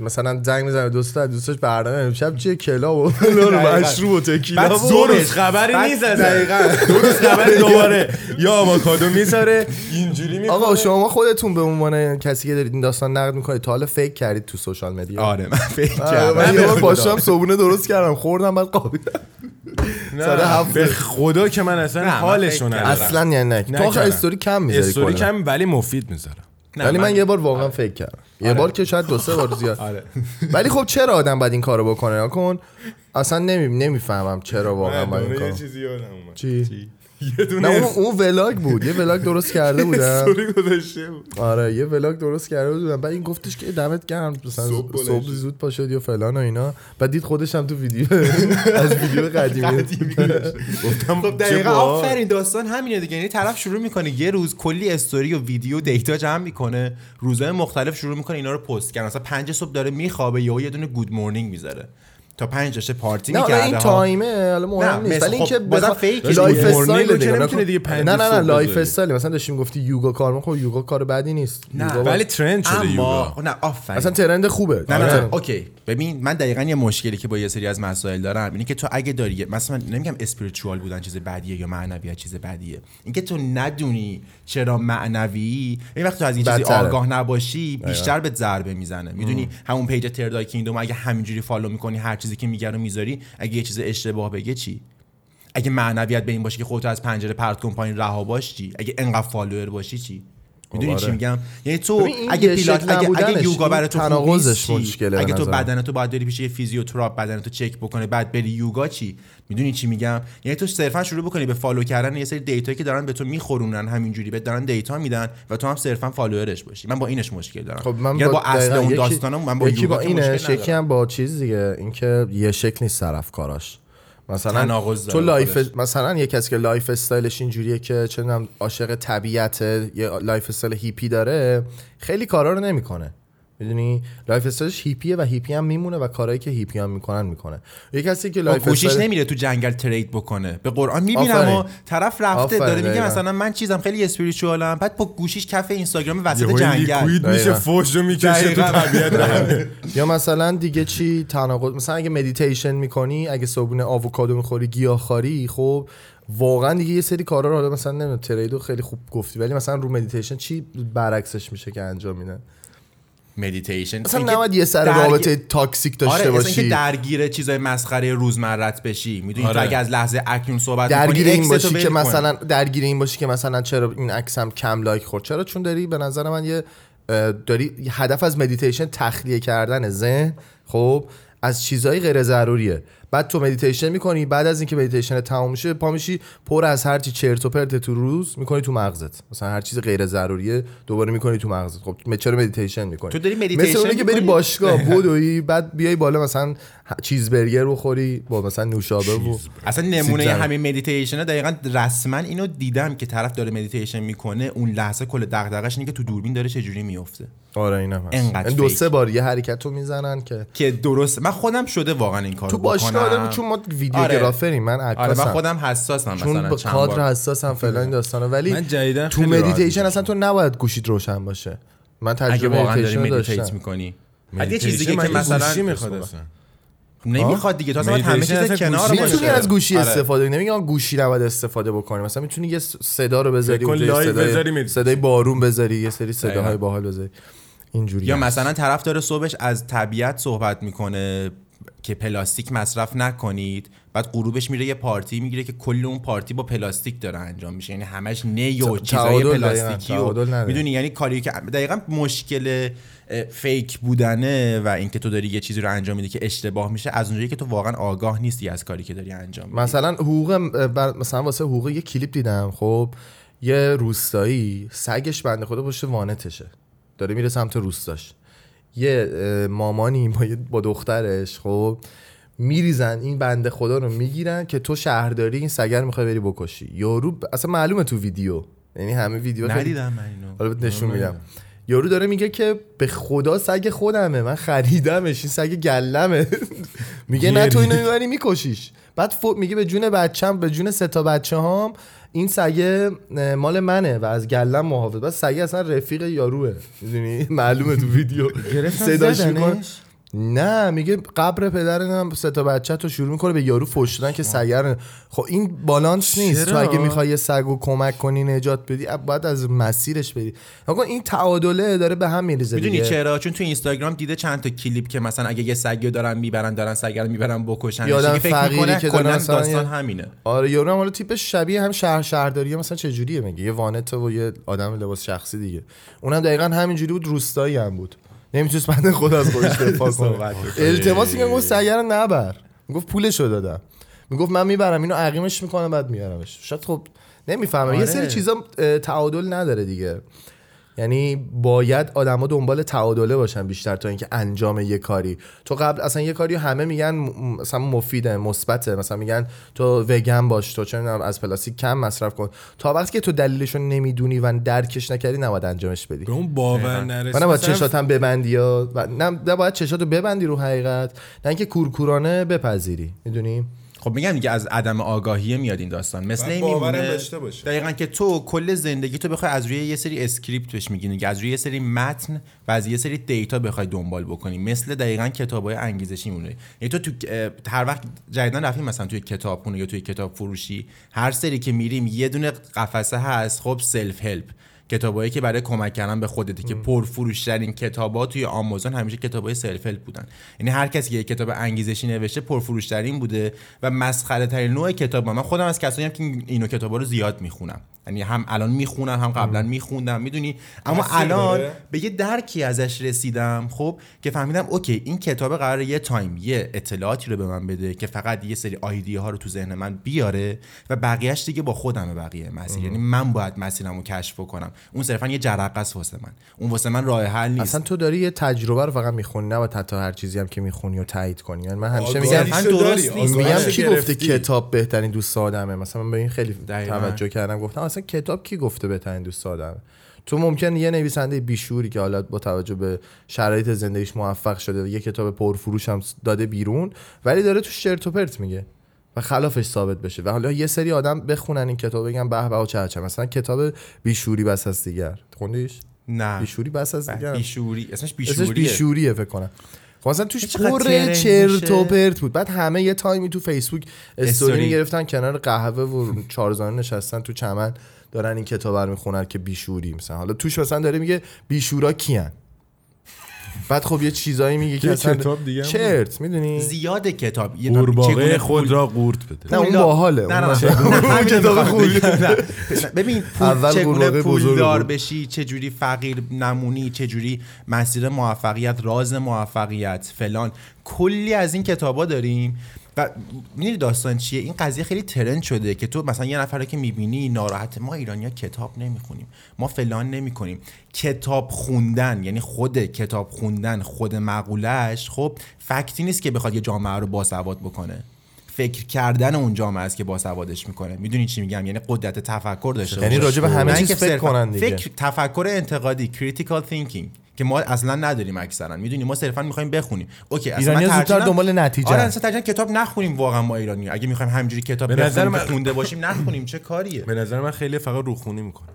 Speaker 1: مثلا زنگ می‌زنه دوست دوستش برنامه امشب چیه کلا و فلان. مشروب و تکیلا
Speaker 2: بعد
Speaker 3: دو روز خبری نیست.
Speaker 2: دقیقاً.
Speaker 3: دو روز خبری دوباره یا آووکادو می‌ذاره اینجوری می‌کنه
Speaker 1: آقا شما خودتون به عنوان کسی که دارید این داستان نقد می‌کنید تا حالا فکر کردید تو social media
Speaker 2: آره من فکر
Speaker 1: آره،
Speaker 2: کردم
Speaker 1: من یه بار
Speaker 3: خدا.
Speaker 1: پاشم صبونه درست کردم خوردم بعد خوابیدم هفت.
Speaker 3: به خدا که من اصلا
Speaker 2: نه، من
Speaker 3: حالشو
Speaker 2: فکر
Speaker 3: ندارم
Speaker 1: اصلا یعنی نه تو. استوری کم می‌ذاری
Speaker 3: استوری. کم ولی مفید می‌ذارم
Speaker 2: نه،
Speaker 1: ولی من
Speaker 2: من-
Speaker 1: یه بار واقعا فکر کردم یه بار که شاید دو سه بار زیاد.
Speaker 2: آره.
Speaker 1: ولی خب چرا آدم باید این کارو بکنه؟ نکن اصلا نمی... نمی‌فهمم چرا واقعا باید این
Speaker 3: یه
Speaker 1: کارو
Speaker 3: چیزی یادم اومد.
Speaker 1: چی؟
Speaker 3: یه
Speaker 1: نه
Speaker 3: دونه
Speaker 1: اون, اون ولاگ بود. یه ولاگ درست کرده بودم.
Speaker 3: استوری گذاشته بود.
Speaker 1: آره یه ولاگ درست کرده بودم. بعد این گفتش که دمت گرم. مثلا
Speaker 3: صبح.
Speaker 1: زود پا شد یا فلان و اینا. بعد دید خودش هم تو ویدیو از ویدیو قدیمی.
Speaker 3: گفتم
Speaker 2: خب دقیقا. آفرین داستان همینه دیگه. یعنی طرف شروع می‌کنه یه روز کلی استوری و ویدیو data جمع می‌کنه. روزهای مختلف شروع می‌کنه اینا رو پست کردن. مثلا پنج صبح داره میخوابه یا یه دونه good morning می‌ذاره. تا پنج داشته پارتی
Speaker 1: نه
Speaker 2: می‌کرده
Speaker 1: این تایمه حالا مهم
Speaker 2: نه،
Speaker 1: نیست.
Speaker 2: مثل
Speaker 1: ولی
Speaker 2: خب
Speaker 1: اینکه
Speaker 2: بازم
Speaker 1: بخوا- fake
Speaker 3: ه life. style
Speaker 1: دیگه
Speaker 3: نمی‌تونه. دیگه پنج
Speaker 1: نه نه نه لایف. استایل. مثلا داشتیم گفتی یوگا کار می‌کنه یوگا کار بدی نیست.
Speaker 2: نه
Speaker 3: ولی trend شده
Speaker 2: اما
Speaker 3: یوگا.
Speaker 2: نه آفرین.
Speaker 1: اصلا trend خوبه.
Speaker 2: نه نه
Speaker 1: آره.
Speaker 2: نه okay. ببین من دقیقا یه مشکلی که با یه سری از مسائل دارم اینه که تو اگه داری مثلا نمیگم spiritual بودن چیز بدیه یا معنویت چیز بدیه. اینکه تو ندونی چرا معنوی این وقت تو از این چیزی. آگاه نباشی بیشتر به ضربه می‌زنه. می‌دونی همون page Third Eye Kingdom اگه همینجوری follow می‌کنی هر چیزی که میگه رو می‌ذاری اگه یه چیز اشتباه بگه چی؟ اگه معنویت به این باشه که خودتو از پنجره پرت کن پایین رها باش چی؟ اگه انقدر follower باشی چی؟ می‌دونی
Speaker 1: آره.
Speaker 2: چی میگم یعنی تو اگه پیلات اگه, اگه یوگا برای تو
Speaker 1: تناقضش؟ مشکله
Speaker 2: اگه تو. بدن تو باید بری پیش یه فیزیوتراپ بدن تو چک بکنه بعد بری یوگا چی می‌دونی چی میگم یعنی تو صرفا شروع بکنی به follow کردن یه سری data یی که دارن به تو میخورونن همینجوری به دارن data میدن و تو هم صرفا follower ش باشی من با اینش مشکل دارم
Speaker 1: خب من
Speaker 2: یا با, اصل
Speaker 1: دقیقاً
Speaker 2: اون داستانم من با
Speaker 1: یکی
Speaker 2: یوگا
Speaker 1: با اینش
Speaker 2: مشکل
Speaker 1: یکی
Speaker 2: ندارم.
Speaker 1: هم با چیز دیگه اینکه یه شکل نیست طرف کاراش مثلا تو life
Speaker 2: خودش.
Speaker 1: مثلا یه کسی که lifestyle ش اینجوریه که چه عاشق طبیعت یه lifestyle هیپی داره خیلی کارا رو نمی‌کنه می‌دونی lifestyle ش هیپیه و هیپی هم میمونه و کارهایی که هیپی هم می‌کنن می‌کنه یه کسی که life
Speaker 2: گوشیش
Speaker 1: استایل
Speaker 2: نمیره تو جنگل trade بکنه به قرآن می‌بینم. و طرف رفته داره میگه. مثلا من چیزم خیلی spiritual م بعد با گوشیش کف اینستاگرام وسط جنگل
Speaker 3: میشه. فوش رو می‌کشه تو. طبیعت
Speaker 1: یا مثلا دیگه چی تناقض مثلا اگه مدیتیشن می‌کنی اگه صبحونه آووکادو می‌خوری گیاهخواری خب واقعا دیگه یه سری کارا رو حالا مثلا نمی‌دونم trade و خیلی خوب گفتی ولی مثلا رو مدیتیشن چی برعکسش میشه که انجام میدن
Speaker 2: مدیتیشن اینکه
Speaker 1: نباید یه سر
Speaker 2: درگیر-
Speaker 1: رابطه toxic داشته
Speaker 2: آره
Speaker 1: باشی
Speaker 2: اصلا اینکه درگیر چیزای مسخره روزمرت بشی. می‌دونی
Speaker 3: آره.
Speaker 2: تو اگه از لحظه اکنون صحبت
Speaker 1: درگیر این باشی که
Speaker 2: کن.
Speaker 1: مثلا درگیر این باشی که مثلا چرا این عکسم کم لایک خورد. چرا؟ چون داری به نظر من یه داری هدف از مدیتیشن تخلیه کردن ذهن خب از چیزهای غیر ضروریه. بعد تو مدیتیشن می‌کنی بعد از اینکه مدیتیشن تمام میشه پا میشی پر از هر چی چرت و پرت تو روز می‌کنی تو مغزت. مثلا هر چیز غیر ضروریه دوباره می‌کنی تو مغزت. خب چرا مدیتیشن می‌کنی؟
Speaker 2: تو داری
Speaker 1: مثل
Speaker 2: مدیتیشن
Speaker 1: اونه که بری؟ باشگاه بدوی بعد بیای بالا مثلا چیز برگر بخوری با مثلا نوشابه و
Speaker 2: اصلا نمونه. همین مدیتیشن دقیقا رسما اینو دیدم که طرف داره مدیتیشن می‌کنه اون لحظه کل دغدغش اینه که تو دوربین داره چجوری میفته
Speaker 1: آره اینم هست.
Speaker 2: انقدر
Speaker 1: این دو. سه بار یه حرکت رو می‌زنن که
Speaker 2: که درست من خودم شده واقعا این کارو
Speaker 1: تو باشگاه. آدم چون ما videographer یم من
Speaker 2: آره.
Speaker 1: عکاسم.
Speaker 2: من خودم حساسم
Speaker 1: چون
Speaker 2: مثلا
Speaker 1: با
Speaker 2: چند
Speaker 1: کادر
Speaker 2: بار.
Speaker 1: حساسم فلان این داستانا. ولی
Speaker 3: من جدیدن
Speaker 1: تو مدیتیشن. اصلا تو نباید گوشیت روشن باشه. من
Speaker 2: اگه
Speaker 1: تجربه
Speaker 2: واقعا داری
Speaker 1: مدیتیشن داشتم.
Speaker 2: می‌کنی. یه چیز دیگه
Speaker 3: مدیتیشن
Speaker 2: که مثلا
Speaker 3: می‌خواد
Speaker 2: نمی‌خواد دیگه تو اصلا همه چیز کنار باشه
Speaker 1: می‌تونی از گوشی
Speaker 2: آره.
Speaker 1: استفاده کنی نمیگم گوشی نباید استفاده بکنی مثلا می‌تونی یه صدا رو بذاری اونجا یه
Speaker 3: live بذاری
Speaker 1: صدای. صدای بارون بذاری یه سری صداهای. باحال بذاری اینجوری
Speaker 2: یا
Speaker 1: هست.
Speaker 2: مثلا طرف داره صبحش از طبیعت صحبت می‌کنه که پلاستیک مصرف نکنید بعد غروبش میره یه پارتی می‌گیره که کل اون پارتی با پلاستیک داره انجام میشه. یعنی همش نی و چیزای پلاستیکی و. می‌دونی یعنی کاری که دقیقا مشکل fake بودنه و اینکه تو داری یه چیزی رو انجام میدی که اشتباه میشه از اونجایی که تو واقعا آگاه نیستی از کاری که داری انجام میدی.
Speaker 1: مثلا حقوق بر- مثلا واسه حقوق یه کلیپ دیدم خب یه روستایی سگش بنده خدا پشت وانتشه. داره میره سمت روستاش. یه مامانی با, با دخترش خب میریزن این بنده خدا رو می‌گیرن که تو شهرداری این سگر می‌خوای بری بکشی. یارو ب- اصلا معلومه تو ویدیو. یعنی همه ویدیو خیلی-
Speaker 2: ندیدم من اینو.
Speaker 1: حالا نشون میدم. یارو داره میگه که به خدا سگ خودمه. من خریدمش. این سگ گلمه. میگه نه تو اینو می‌بری میکشیش. بعد فو... میگه به جون بچم به جون سه تا بچه هام این سگه مال منه و از گلم محافظ. بعد سگه اصلا رفیق یاروه. می‌دونی؟ معلومه تو ویدیو. صداش می‌کنه. نه میگه قبر پدرم سه تا بچه تو شروع می‌کنه به یارو فوش دادن که سگر خب این بالانس نیست. تو
Speaker 3: چرا؟
Speaker 1: اگه می‌خوای یه سگو کمک کنی نجات بدی باید از مسیرش بری. نکن این تعادله داره به هم میریزه
Speaker 2: می‌دونی. چرا؟ چون تو اینستاگرام دیده چند تا کلیپ که مثلا اگه یه سگی رو دارن می‌برن دارن سگ رو می‌برن بکشن. فکر
Speaker 1: فقیری که مثلا
Speaker 2: داستان
Speaker 1: یه-
Speaker 2: همینه.
Speaker 1: آره یارو هم حالا تیپش شبیه هم شهر شهرداریه مثلا چه جوریه میگه یه وانت و یه آدم لباس شخصی دیگه. اونم دقیقا همینجوری بود روستایی هم بود. نمی‌تونست بنده خود از خودش دفاع
Speaker 2: صحبت
Speaker 1: کنه. التماس میگه گفت سگر نبر. می‌گفت پولشو دادم. می‌گفت من می‌برم اینو عقیمش می‌کنم بعد میارمش. شاید خب نمی‌فهمم. یه
Speaker 2: آره.
Speaker 1: سری چیزا تعادل نداره دیگه. یعنی باید آدما دنبال تعادله باشن بیشتر تا اینکه انجام یه کاری. تو قبل اصلا یه کاری همه میگن مثلا مفیده مثبته. مثلا میگن تو وگن باش تو چه می‌دونم از پلاستیک کم مصرف کن. تا وقتی که تو دلیلش رو نمی‌دونی و درکش نکردی نباید انجامش بدی.
Speaker 3: به اون باور نرسی.
Speaker 1: و نباید
Speaker 3: مثلا
Speaker 1: چشاتم ببندی یا و نه نباید چشاتو ببندی رو حقیقت. نه اینکه کورکورانه بپذیری. می‌دونی؟
Speaker 2: خب میگم دیگه از عدم آگاهی میاد این داستان. مثل این
Speaker 3: باورم
Speaker 2: میمونه
Speaker 3: داشته باشه.
Speaker 2: دقیقا که تو کل زندگی تو بخوای از روی یه سری script بهش میگی دیگه از روی یه سری متن و از یه سری data بخوای دنبال بکنی. مثل دقیقا کتابای انگیزشی مونه یعنی تو تو هر وقت جدیدن رفتیم مثلا توی کتابخونه یا توی کتاب فروشی هر سری که میریم یه دونه قفسه هست خب self help کتابایی که برای کمک کردن به خودته که پرفروشترین کتابا توی آمازون همیشه کتابای self help بودن. یعنی هر کسی که یک کتاب انگیزشی نوشته پرفروشترین بوده و مسخره ترین نوع کتاب. من خودم از کسایی هم که این- اینو کتابا رو زیاد می‌خونم. یعنی هم الان می‌خونم هم قبلا میخوندم می‌دونی؟ اما الان
Speaker 3: داره؟
Speaker 2: به یه درکی ازش رسیدم خب که فهمیدم okay این کتاب قرار یه تایم یه اطلاعاتی رو به من بده که فقط یه سری idea ها رو تو ذهن من بیاره و بقیهش دیگه با خودمه بقیه مسیر. یعنی من باید مسیرم رو کشف بکنم. اون صرفا یه جرقه است واسه من. اون واسه من راه حل نیست.
Speaker 1: اصلا تو داری یه تجربه رو فقط می‌خونی نه حتی هر چیزی هم که می‌خونی و تایید کنی. یعنی من همیشه میگم
Speaker 3: شو
Speaker 2: درست نیست.
Speaker 1: میگم کی گفته. کتاب بهترین دوست آدمه؟ مثلا من به این خیلی. توجه کردم گفتم اصلا کتاب کی گفته بهترین دوست آدمه تو ممکن یه نویسنده بیشوری که حالا با توجه به شرایط زندگیش موفق شده و یه کتاب پرفروش هم داده بیرون ولی داره تو چرت و پرت میگه و خلافش ثابت بشه و حالا یه سری آدم بخونن این کتاب بگن به به چه چه. مثلا کتاب بیشوری بس از دیگر. خوندیش؟
Speaker 2: نه.
Speaker 1: بیشوری بس از دیگر.
Speaker 2: بیشوری. اسمش
Speaker 1: اسمش
Speaker 2: بیشوریه.
Speaker 1: بیشوریه فکر کنم. خب مثلا توش پر چرت و. پرت بود بعد همه یه تایمی تو فیسبوک استوری
Speaker 2: استوری.
Speaker 1: می‌گرفتن کنار قهوه و چارزانه نشستن تو چمن دارن این کتاب رو می‌خونن که بیشوری مثلا حالا توش مثلا داره میگه بیشورا کیان بعد خب یه چیزایی میگه که اصلا
Speaker 3: کتاب دیگه
Speaker 1: چرت می‌دونی؟
Speaker 2: زیاد کتاب. یه
Speaker 3: قورباغه
Speaker 2: چگونه
Speaker 3: خود را قورت بده.
Speaker 1: نه اون باحاله
Speaker 2: نه نه
Speaker 1: کتاب.
Speaker 2: ببین پول
Speaker 1: اول
Speaker 2: چگونه پولدار. بشی چه جوری فقیر نمونی چه جوری مسیر موفقیت راز موفقیت فلان. کلی از این کتابا داریم. و می‌دونی داستان چیه؟ این قضیه خیلی ترند شده که تو مثلا یه نفر رو که می‌بینی ناراحت ما ایرانیا کتاب نمی‌خونیم. ما فلان نمی‌کنیم. کتاب خوندن یعنی خود کتاب خوندن خود مقولش خب فکتی نیست که بخواد یه جامعه رو باسواد بکنه. فکر کردن اون جامعه است که باسوادش می‌کنه. می‌دونی چی میگم؟ یعنی قدرت تفکر داشته
Speaker 1: یعنی. راجع به همه چیز فکر کنن دیگه.
Speaker 2: فکر تفکر انتقادی critical thinking. که ما اصلا نداریم اکثرا. می‌دونی؟ ما صرفا می‌خوایم بخونیم. اوکی اصلا ترجیحاً-
Speaker 1: دنبال نتیجه.
Speaker 2: آره. اصلا کتاب نخونیم واقعا ما ایرانی. اگه می‌خوایم همینجوری کتاب
Speaker 3: به نظر من-
Speaker 2: خونده باشیم نخونیم. چه کاریه؟
Speaker 3: به نظر من خیلی فقط روخونی می‌کنه.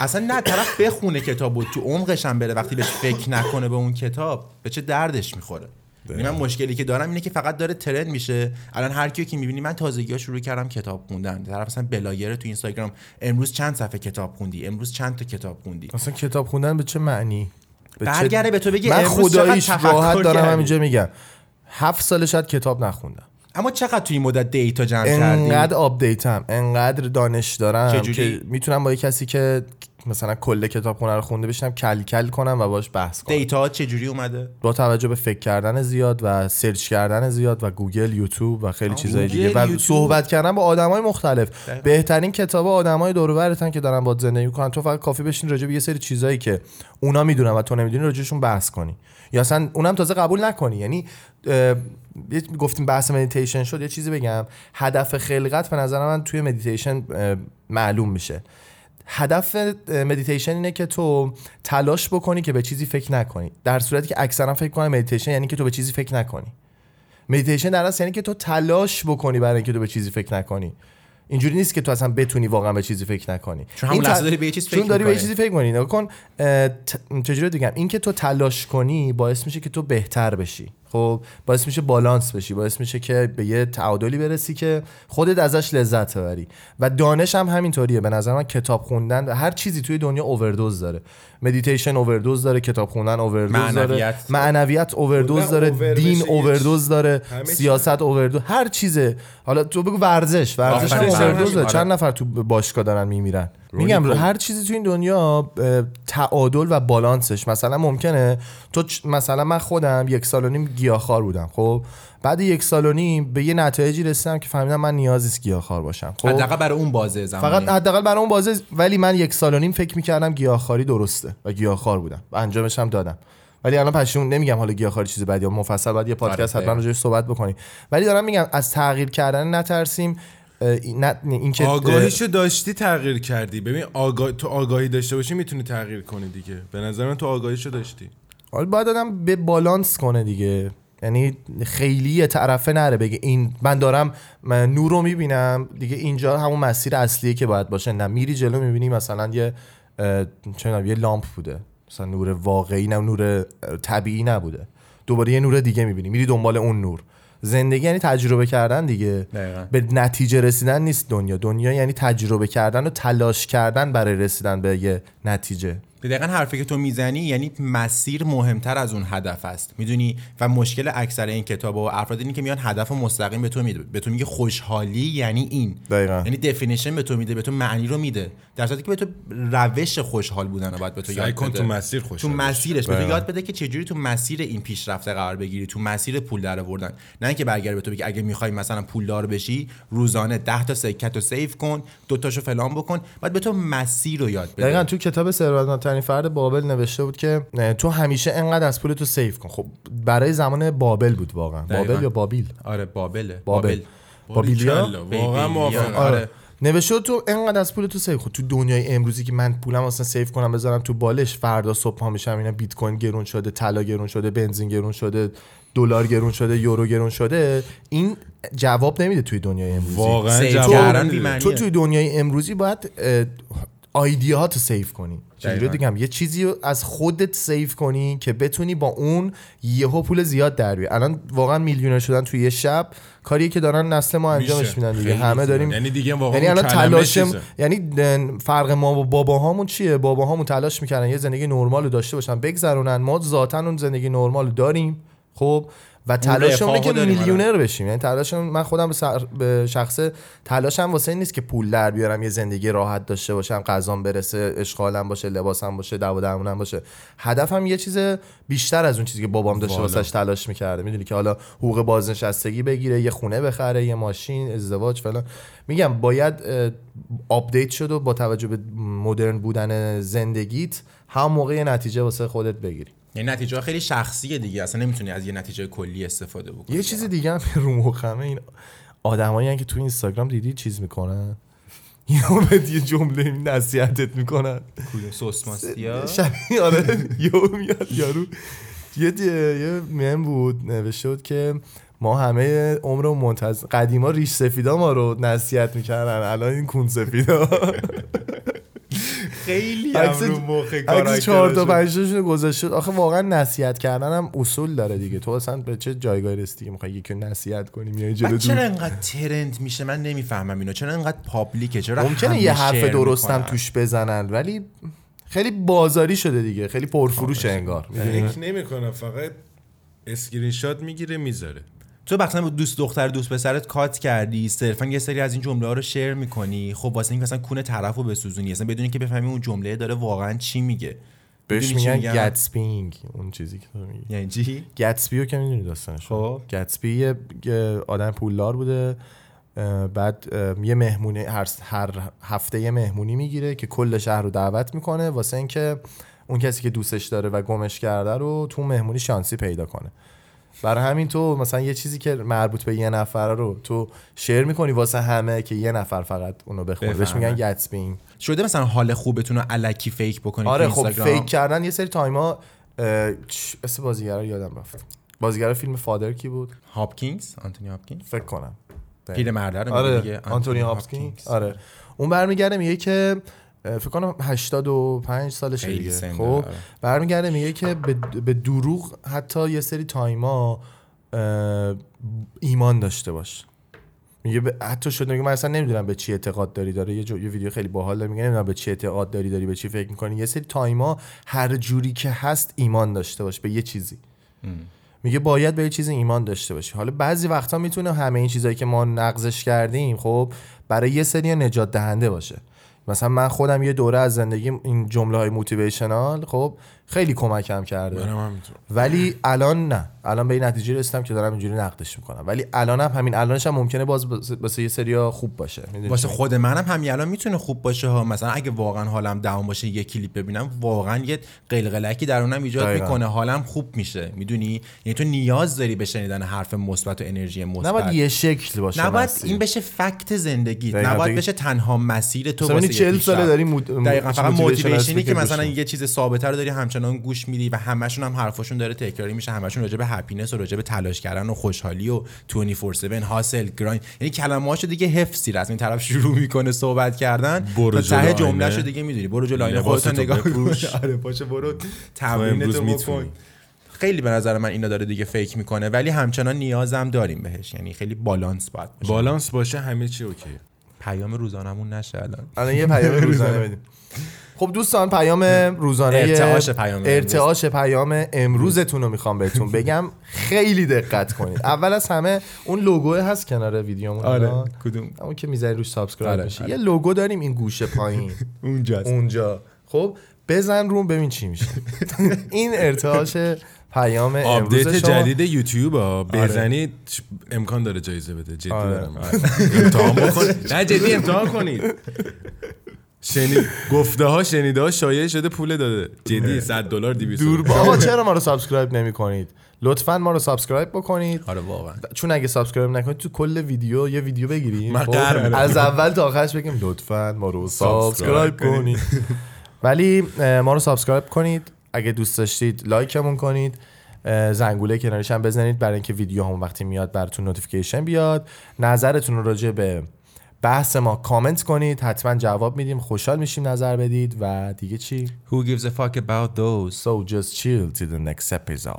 Speaker 2: اصلا نه طرف بخونه کتاب و تو عمقش هم بره. وقتی بهش فکر نکنه به اون کتاب به چه دردش می‌خوره؟ یعنی من مشکلی که دارم اینه که فقط داره trend میشه. الان هر کیو که می‌بینی من تازگی شروع کردم کتاب خوندن. طرف مثلا بلاگر تو اینستاگرام امروز چند صفحه کتاب خوندی؟ امروز چند تا کتاب خوندی؟
Speaker 1: اصلا کتاب خوندن به چه معنی؟
Speaker 2: برگرده به تو بگه
Speaker 1: من خداییش راحت دارم. همینجا میگم هفت سال شاید کتاب نخوندم
Speaker 2: اما چقدر تو این مدت data جمع کردی
Speaker 1: انقدر update م انقدر دانش دارم؟ که می‌تونم با یه کسی که مثلا کل کتاب خونه رو خونده بشنم کل کل کنم و باش بحث کنم.
Speaker 2: data چه جوری اومده؟
Speaker 1: با توجه به فکر کردن زیاد و search کردن زیاد و گوگل یوتیوب و خیلی
Speaker 2: گوگل،
Speaker 1: دیگه. و. صحبت کردن با آدمای مختلف.
Speaker 2: دقیقاً.
Speaker 1: بهترین کتاب آدمای دور و که دارن با زندگی می‌کنن. تو فقط کافی بشین راجع به یه سری چیزایی که اونا می‌دونن و تو نمی‌دونی راجعشون بحث کنی. یا اصلا اونم تازه قبول نکنی. یعنی گفتیم بحث مدیتیشن شد. یه چیزی بگم. هدف خلقت به نظر من توی مدیتیشن معلوم میشه. هدف مدیتیشن اینه که تو تلاش بکنی که به چیزی فکر نکنی. در صورتی که اکثرا فکر کنن مدیتیشن یعنی که تو به چیزی فکر نکنی. مدیتیشن در اصل یعنی که تو تلاش بکنی برای اینکه تو به چیزی فکر نکنی. اینجوری نیست که تو اصلا بتونی واقعا به چیزی فکر نکنی.
Speaker 2: چون همون
Speaker 1: این
Speaker 2: لحظه داری به چیز
Speaker 1: چون
Speaker 2: فکر
Speaker 1: داری به. چیزی فکر کنی نگاه کن ت- چجوری بگم این که تو تلاش کنی باعث میشه که تو بهتر بشی. خب باعث میشه بالانس بشی باعث میشه که به یه تعادلی برسی که خودت ازش لذت ببری. و دانش هم همینطوریه. به نظر من کتاب خوندن هر چیزی توی دنیا اووردوز داره. مدیتیشن اووردوز داره کتاب خوندن اووردوز داره.
Speaker 2: معنویت.
Speaker 1: اووردوز داره
Speaker 3: over
Speaker 1: دین اووردوز داره. سیاست اووردوز هر چیزه. حالا تو بگو ورزش. ورزش اووردوز. داره چند نفر تو باشگاه دارن میمیرن؟ میگم. هر چیزی تو این دنیا تعادل و بالانسش. مثلا ممکنه تو چ- مثلا من خودم یک سال و نیم گیاهخوار بودم خب؟ بعد یک سال و نیم به یه نتایجی رسیدم که فهمیدم من نیازی نیست گیاهخوار باشم خب؟
Speaker 2: حداقل برای اون بازه زمانی.
Speaker 1: فقط حداقل برای اون بازه ولی من یک سال و نیم فکر می‌کردم گیاهخواری درسته. و گیاهخوار بودم. و انجامش هم دادم. ولی الان پشیمون نمیگم حالا گیاهخواری چیز بدی یا مفصل بعد یه پادکست
Speaker 2: آره،
Speaker 1: حتما راجعش صحبت بکنیم. ولی دارم میگم از تغییر کردن نترسیم. اه، این- نه اینکه
Speaker 3: آگاهیشو داشتی تغییر کردی. ببین آگاه... تو آگاهی داشته باشی می‌تونی تغییر کنی دیگه. به نظر من تو آگاهیشو داشتی.
Speaker 1: حالا باید آدم به بالانس کنه دیگه. یعنی خیلی یه طرفه نره بگه این من دارم من نور رو می‌بینم. دیگه اینجا همون مسیر اصلیه که باید باشه. نه میری جلو می‌بینی مثلا یه چه یه لامپ بوده. مثلا نور واقعی نه نور طبیعی نبوده. دوباره یه نور دیگه می‌بینی. میری دنبال اون نور. زندگی یعنی تجربه کردن دیگه.
Speaker 2: دقیقاً.
Speaker 1: به نتیجه رسیدن نیست دنیا. دنیا یعنی تجربه کردن و تلاش کردن برای رسیدن به یه نتیجه.
Speaker 2: دقیقا حرفی که تو می‌زنی یعنی مسیر مهمتر از اون هدف است. می‌دونی؟ و مشکل اکثر این کتاب و افراد اینه که میان هدف مستقیم به تو میده. به تو میگه خوشحالی یعنی این.
Speaker 1: دقیقاً.
Speaker 2: یعنی definition به تو میده به تو معنی رو میده. در صورتی که به تو روش خوشحال بودن رو باید به تو یاد
Speaker 3: کن
Speaker 2: بده.
Speaker 3: تو مسیر خوشحال
Speaker 2: تو. مسیرش به تو. یاد بده که چجوری تو مسیر این پیشرفته قرار بگیری تو مسیر پول در آوردن نه اینکه برگرده به تو بگه اگه می‌خوای مثلا پولدار بشی روزانه 10 تا سکت رو save کن دو تاشو فلان بکن. بعد به تو مسیر رو یاد بده.
Speaker 1: دقیقا تو کتاب ثروتمندترین فرد بابل نوشته بود که تو همیشه انقدر از پول تو save کن. خب برای زمان بابل بود واقعا.
Speaker 2: دقیقاً.
Speaker 1: بابل یا بابیل؟
Speaker 2: آره بابله
Speaker 1: بابل. بابیلیا؟
Speaker 3: باریکلا، واقعا. موافقم.
Speaker 2: آره.
Speaker 1: آره. نوشته تو انقدر از پول تو save کن. تو دنیای امروزی که من پولم اصلا save کنم بذارم تو بالش. فردا صبح پا میشم اینا بیت کوین گرون شده طلا گرون شده بنزین گرون شده دلار گرون شده یورو گرون شده. این جواب نمیده توی دنیای امروزی.
Speaker 3: واقعا
Speaker 2: save
Speaker 3: جواب.
Speaker 2: بی‌معنیه.
Speaker 1: تو توی دنیای امروزی باید idea هاتو save کنی. چجوری. دیگم یه چیزی رو از خودت save کنی که بتونی با اون یهو پول زیاد در بیاری. الان واقعا میلیونر شدن توی یه شب. کاریه که دارن نسل ما انجامش. میدن دیگه. همه. داریم
Speaker 3: یعنی دیگه واقعا
Speaker 1: یعنی الان تلاشم. یعنی فرق ما و باباهامون چیه؟ باباهامون تلاش می‌کردن یه زندگی نرمال رو داشته باشن بگذرونن. ما ذاتا اون زندگی نرمال رو داریم. خب؟ و تلاشمونه
Speaker 2: رفاهو
Speaker 1: که
Speaker 2: داریم،
Speaker 1: میلیونر بشیم. یعنی تلاشم من خودم به, سر... به شخص تلاشم واسه این نیست که پول در بیارم یه زندگی راحت داشته باشم غذام برسه اشغالم باشه لباسم باشه دوا درمونم باشه. هدفم یه چیز بیشتر از اون چیزی که بابام داشته. واسش تلاش می‌کرده. می‌دونی که حالا حقوق بازنشستگی بگیره یه خونه بخره یه ماشین ازدواج فلان. میگم باید update شد و با توجه به مدرن بودن زندگیت هم موقع نتیجه واسه خودت بگیری.
Speaker 2: یعنی نتیجه خیلی شخصیه دیگه. اصلا نمی‌تونی از یه نتیجه کلی استفاده بکنی.
Speaker 1: یه چیز دیگه هم رو مخمه این آدمایی که تو اینستاگرام دیدی چیز می‌کنن؟ یا بهت یه جمله نصیحتت می‌کنن.
Speaker 2: کدوم سس ماستیا؟
Speaker 1: شبیه آره یهو میاد یارو. یه یه مهم بود نوشته بود که ما همه عمر و منتظر قدیما ریش سفیدا ما رو نصیحت می‌کردن الان این کون سفیدا.
Speaker 2: خیلی
Speaker 1: عکس-
Speaker 2: رو مخ
Speaker 1: عکس چهار تا
Speaker 2: کاراکترشون.
Speaker 1: پنج تاشون گذاشته. آخه واقعا نصیحت کردن هم اصول داره دیگه تو اصلا به چه جایگاهی رسیدی که می‌خوای یکی نصیحت کنی میای جلو
Speaker 2: چرا انقدر trend میشه من نمی‌فهمم اینو چرا انقدر public ه چرا
Speaker 1: ممکنه یه حرف درستم؟ توش بزنن ولی خیلی بازاری شده دیگه خیلی پرفروش انگار می‌دونی؟
Speaker 3: فکر نمی‌کنم فقط اسکرین شات می‌گیره می‌ذاره
Speaker 2: تو مثلا با دوست دختر دوست پسرت cut کردی صرفا یه سری از این جمله ها رو share می‌کنی. خب واسه اینکه مثلا کون طرف رو بسوزونی اصلا بدونی که بفهمی اون جمله داره واقعا چی میگه.
Speaker 1: بهش میگن؟ گتسپینگ اون چیزی که تو میگی.
Speaker 2: یعنی چی؟
Speaker 1: گتسبی رو که می‌دونی داستانش.
Speaker 2: خب.
Speaker 1: گتسبی یه آدم پولدار بوده بعد یه مهمونی هر, هر هفته یه مهمونی می‌گیره که کل شهر رو دعوت می‌کنه واسه اینکه اون کسی که دوستش داره و گمش کرده رو تو مهمونی شانسی پیدا کنه. برای همین تو مثلا یه چیزی که مربوط به یه نفر رو تو شیر می‌کنی واسه همه که یه نفر فقط اونو بخونه. بهش. میگن Gatsbying
Speaker 2: شده مثلا حال خوبتون رو الکی fake بکنی
Speaker 1: آره خب؟ fake کردن یه سری time ا اسم بازیگر رو یادم رفت. بازیگر فیلم Father کی بود؟
Speaker 2: هاپکینز آنتونی هاپکینز.
Speaker 1: فکر کنم.
Speaker 2: پیر مرده
Speaker 1: آره
Speaker 2: دیگه؟
Speaker 1: آنتونی هاپکینز. آره. اون برمیگرده میگه که فکر کنم 85 سالشه
Speaker 2: خیلی
Speaker 1: دیگه. خب. برمیگرده میگه که به, به دروغ حتی یه سری time ا ایمان داشته باش. میگه به- حتی شد میگه من اصلا نمی‌دونم به چی اعتقاد داری. داره یه, جو- یه ویدیو خیلی باحال داره میگه نمی‌دونم به چی اعتقاد داری داری به چی فکر می‌کنی. یه سری تایما هر جوری که هست ایمان داشته باش به یه چیزی. میگه باید به یه چیزی ایمان داشته باشی. حالا بعضی وقتا می‌تونه همه این چیزایی که ما نقضش کردیم خب برای یه سری نجات دهنده باشه. مثلا من خودم یه دوره از زندگیم این جمله های موتیویشنال خب خیلی کمکم کرده. ولی الان نه. الان به این نتیجه رسیدم که دارم اینجوری نقدش می‌کنم. ولی الان هم همین الانش هم ممکنه باز واسه- یه سریا خوب باشه.
Speaker 2: واسه؟ خود منم همین الان می‌تونه خوب باشه ها. مثلا اگه واقعا حالم داون باشه یه کلیپ ببینم واقعا یه قلقلکی درونم ایجاد
Speaker 1: دقیقاً.
Speaker 2: می‌کنه. حالم خوب میشه. می‌دونی؟ یعنی تو نیاز داری به شنیدن حرف مثبت و انرژی مثبت.
Speaker 1: نباید یه شکل باشه
Speaker 2: نباید. این بشه فکت زندگی. نباید بشه تنها مسیر تو
Speaker 1: مثلا
Speaker 2: واسه
Speaker 1: این
Speaker 2: یه
Speaker 1: 40
Speaker 2: پیشرفت.
Speaker 1: ساله داری مود-
Speaker 2: دقیقاً فقط موتیویشنی که مثلا. یه چیز ثابته رو داری همچنان گوش میدی و همشون هم حرفاشون داره تکراری میشه همشون راجع به هپینس و راجع به تلاش کردن و خوشحالی و 24/7 hustle grind یعنی کلمه‌هاشو دیگه حفظی از این طرف شروع می‌کنه صحبت کردن
Speaker 3: برو
Speaker 2: تا ته جملهشو. دیگه می‌دونی برو جلو آینه
Speaker 3: لباستو
Speaker 2: خودت نگاه. کن آره باشه برو تمرینتو بکن. خیلی به نظر من اینا داره دیگه fake می‌کنه ولی همچنان نیازم داریم بهش یعنی خیلی بالانس باید باشه
Speaker 3: بالانس باشه همه چی okay
Speaker 2: پیام روزانمون نشه الان.
Speaker 1: الان یه پیام روزانه بدیم. خب دوستان پیام روزانه
Speaker 2: ارتعاش پیام.
Speaker 1: ارتعاش پیام امروزتون رو می‌خوام بهتون بگم. خیلی دقت کنید. اول از همه اون لوگو هست کنار ویدیومون الان.
Speaker 2: کدوم؟
Speaker 1: اون که می‌ذاری روش subscribe
Speaker 2: آره،
Speaker 1: میشه
Speaker 2: آره.
Speaker 1: یه لوگو داریم این گوشه پایین.
Speaker 2: اونجاست.
Speaker 1: اونجا. خب بزن روم ببین چی میشه. این ارتعاش پیام
Speaker 3: update
Speaker 1: امروز شما
Speaker 3: جدید یوتیوب ها. بزنید امکان داره جایزه بده. جدی
Speaker 1: آره.
Speaker 3: دارم امتحان بکن. نه جدی امتحان کنید. شنید گفته ها شنیده ها شایع شده پول داده. جدی 100 دلار 200
Speaker 1: دلار با آقا چرا ما رو subscribe نمی کنید؟ لطفا ما رو subscribe بکنید.
Speaker 2: آره واقعا.
Speaker 1: چون اگه subscribe نکنید تو کل ویدیو یه ویدیو بگیریم. خب؟ از اول تا آخرش بگیم لطفا ما رو
Speaker 3: subscribe
Speaker 1: کنید. ولی ما رو subscribe کنید. اگه دوست داشتید like مون کنید زنگوله کنارش هم بزنید برای اینکه ویدیو هم وقتی میاد براتون notification بیاد. نظرتون راجع به بحث ما کامنت کنید حتما جواب میدیم. خوشحال میشیم نظر بدید و دیگه چی؟
Speaker 2: Who gives a fuck about those?
Speaker 1: So just chill till the next episode.